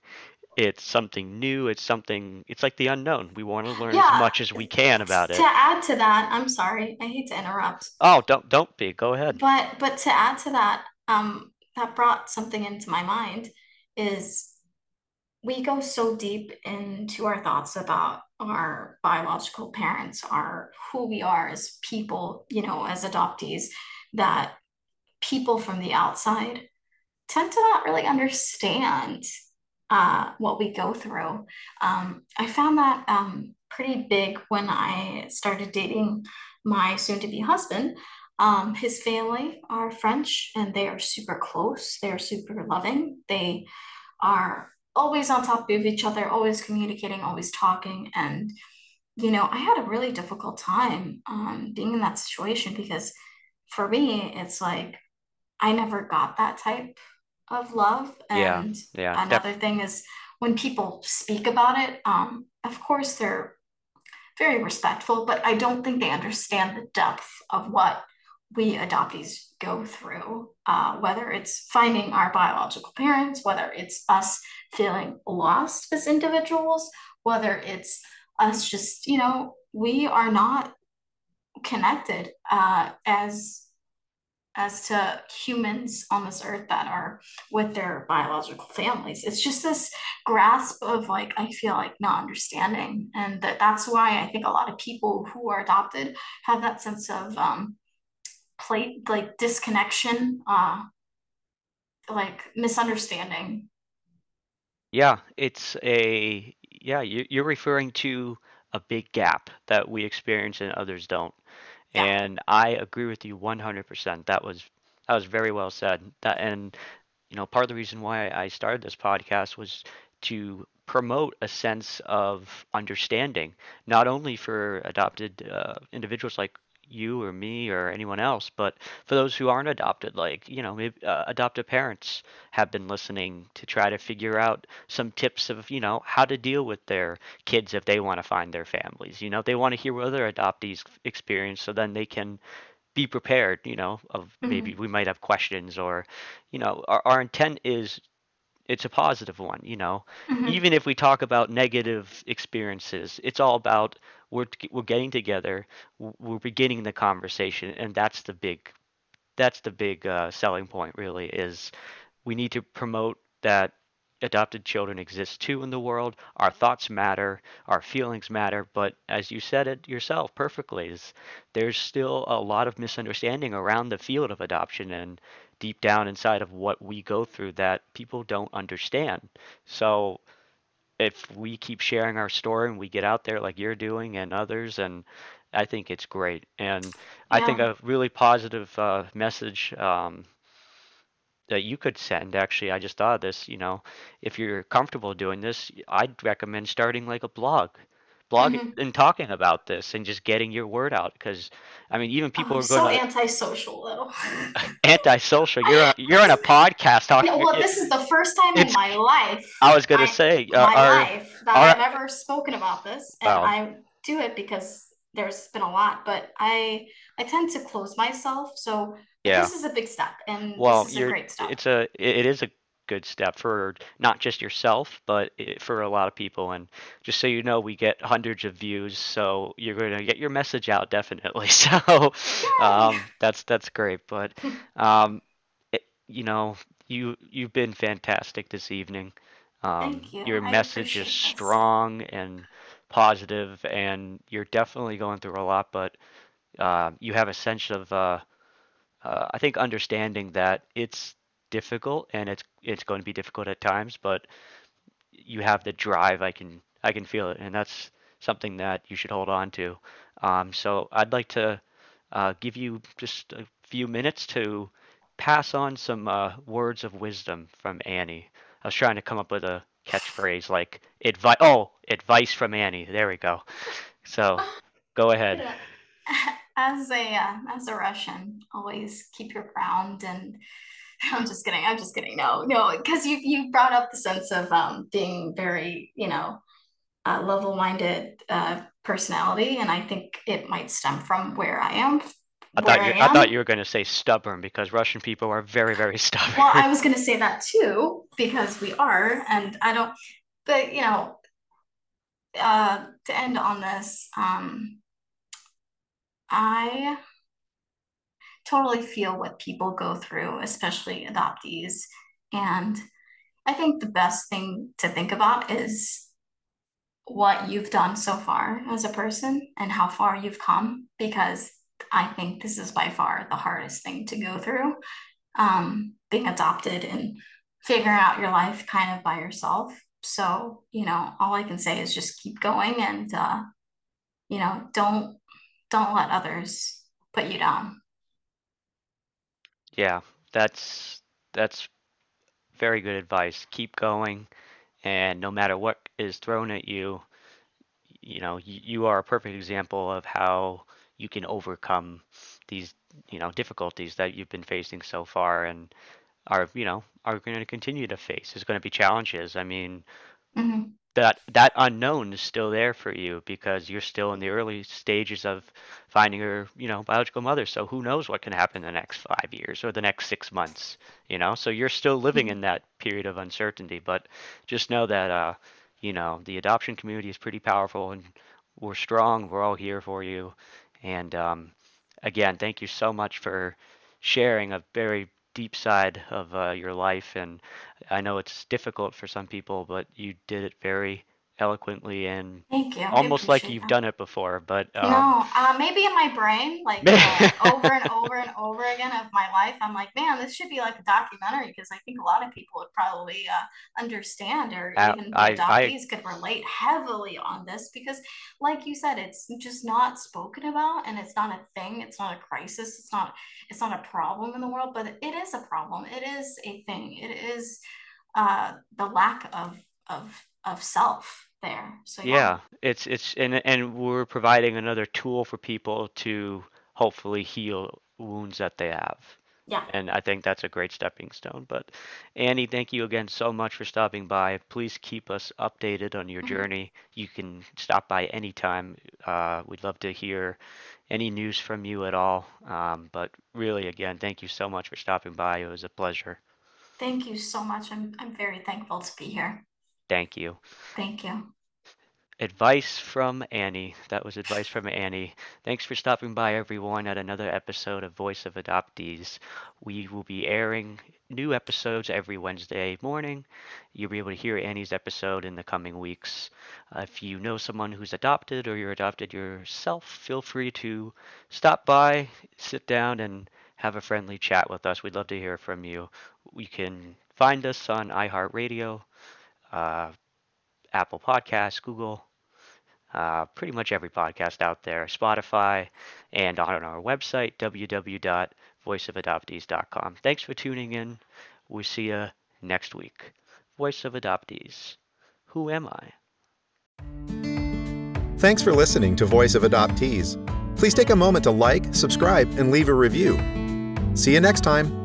it's something new, it's something, it's like the unknown. We want to learn as much as we can about it. to add to that, I'm sorry, I hate to interrupt, Oh, don't don't be. Go ahead. but but to add to that, um, that brought something into my mind is we go so deep into our thoughts about our biological parents, are who we are as people, you know, as adoptees, that people from the outside tend to not really understand uh, what we go through. Um, I found that um, pretty big when I started dating my soon-to-be husband. Um, his family are French and they are super close. They are super loving. They are always on top of each other, always communicating, always talking. And, you know, I had a really difficult time um, being in that situation because for me, it's like I never got that type of love. Yeah, And yeah, def another thing is when people speak about it, um, of course, they're very respectful, but I don't think they understand the depth of what we adoptees go through, uh, whether it's finding our biological parents, whether it's us feeling lost as individuals, whether it's us just, you know, we are not connected uh, as as to humans on this earth that are with their biological families. It's just this grasp of like, I feel like not understanding. And that, that's why I think a lot of people who are adopted have that sense of um, plate, like disconnection, uh, like misunderstanding. Yeah, it's a yeah, you, you're referring to a big gap that we experience and others don't. Yeah. And I agree with you 100%. That was that was very well said. That and you know, part of the reason why I started this podcast was to promote a sense of understanding, not only for adopted uh, individuals like you or me or anyone else, but for those who aren't adopted, like, you know, maybe uh, adoptive parents have been listening to try to figure out some tips of, you know, how to deal with their kids if they want to find their families. You know, they want to hear what other adoptees experience so then they can be prepared, you know, of maybe we might have questions or, you know, our, our intent is it's a positive one, you know. hmm Even if we talk about negative experiences, it's all about we're we're getting together, we're beginning the conversation, and that's the big that's the big uh, selling point really is we need to promote that adopted children exist too in the world. Our thoughts matter, our feelings matter, but as you said it yourself perfectly, is there's still a lot of misunderstanding around the field of adoption and deep down inside of what we go through that people don't understand. So if we keep sharing our story and we get out there like you're doing and others and I think it's great. And I think a really positive uh, message um, that you could send actually i just thought of this you know if you're comfortable doing this i'd recommend starting like a blog blog hmm and talking about this and just getting your word out because i mean even people I'm are going so to antisocial though. antisocial you're on, you're on a podcast No, talking well, this is the first time in my life, i was going to I say uh, my our life that our I've ever spoken about this, and well I do it because there's been a lot, but I I tend to close myself. So yeah this is a big step, and this Well, is a great step. it's a it is a good step for not just yourself, but for a lot of people. And just so you know, we get hundreds of views, so you're going to get your message out definitely. So, um, that's that's great. But um, it, you know, you you've been fantastic this evening. Um, Thank you. your I message is appreciate this. strong and positive, and you're definitely going through a lot, but uh, you have a sense of uh, uh, I think understanding that it's difficult and it's it's going to be difficult at times, but you have the drive. I can I can feel it, and that's something that you should hold on to. Um, so I'd like to uh, give you just a few minutes to pass on some uh, words of wisdom from Annie. I was trying to come up with a catchphrase like advice. Oh, advice from Annie. There we go. So go ahead. As a uh, as a Russian, always keep your ground and I'm just kidding. I'm just kidding. No, no, because you you brought up the sense of um, being very, you know, uh, level-minded uh, personality, and I think it might stem from where I am, I thought I you I thought you were going to say stubborn because Russian people are very, very stubborn. Well. I was going to say that too because we are, and I don't. But you know, uh, to end on this, um, I totally feel what people go through, especially adoptees, and I think the best thing to think about is what you've done so far as a person and how far you've come because I think this is by far the hardest thing to go through. Um, being adopted and figuring out your life kind of by yourself. So, you know, all I can say is just keep going and uh, you know, don't don't let others put you down. Yeah, that's that's very good advice. Keep going, and no matter what is thrown at you, you know, you, you are a perfect example of how you can overcome these, you know, difficulties that you've been facing so far and are, you know, are going to continue to face. There's going to be challenges. I mean, hmm that that unknown is still there for you because you're still in the early stages of finding your, you know, biological mother. So who knows what can happen in the next five years or the next six months, you know? So you're still living in that period of uncertainty, but just know that, uh, you know, the adoption community is pretty powerful and we're strong. We're all here for you. And um, again, thank you so much for sharing a very deep side of uh, your life and I know it's difficult for some people, but you did it very eloquently and Thank you. I almost like appreciate you've that. done it before. But um, No, uh, maybe in my brain, like uh, over and over and over again of my life, I'm like, man, this should be like a documentary because I think a lot of people would probably uh, understand, or I, even the I, I, could relate heavily on this because, like you said, it's just not spoken about and it's not a thing. It's not a crisis. It's not. It's not a problem in the world, but it is a problem. It is a thing. It is uh, the lack of of of self there. So yeah, yeah, it's it's and and we're providing another tool for people to hopefully heal wounds that they have. yeah. And I think that's a great stepping stone. But Annie, thank you again so much for stopping by. Please keep us updated on your Mhm. journey. You can stop by anytime. Uh, we'd love to hear any news from you at all. Um, but really, again, thank you so much for stopping by. It was a pleasure. Thank you so much. I'm I'm very thankful to be here. Thank you. Thank you. Advice from Annie. That was advice from Annie. Thanks for stopping by, everyone, at another episode of Voice of Adoptees. We will be airing new episodes every Wednesday morning. You'll be able to hear Annie's episode in the coming weeks. Uh, if you know someone who's adopted or you're adopted yourself, feel free to stop by, sit down, and have a friendly chat with us. We'd love to hear from you. You can find us on iHeartRadio, Apple Podcasts, Google, uh, pretty much every podcast out there, Spotify, and on our website, www.voiceofadoptees.com. Thanks for tuning in. We'll see you next week. Voice of Adoptees. Who am I? Thanks for listening to Voice of Adoptees. Please take a moment to like, subscribe, and leave a review. See you next time.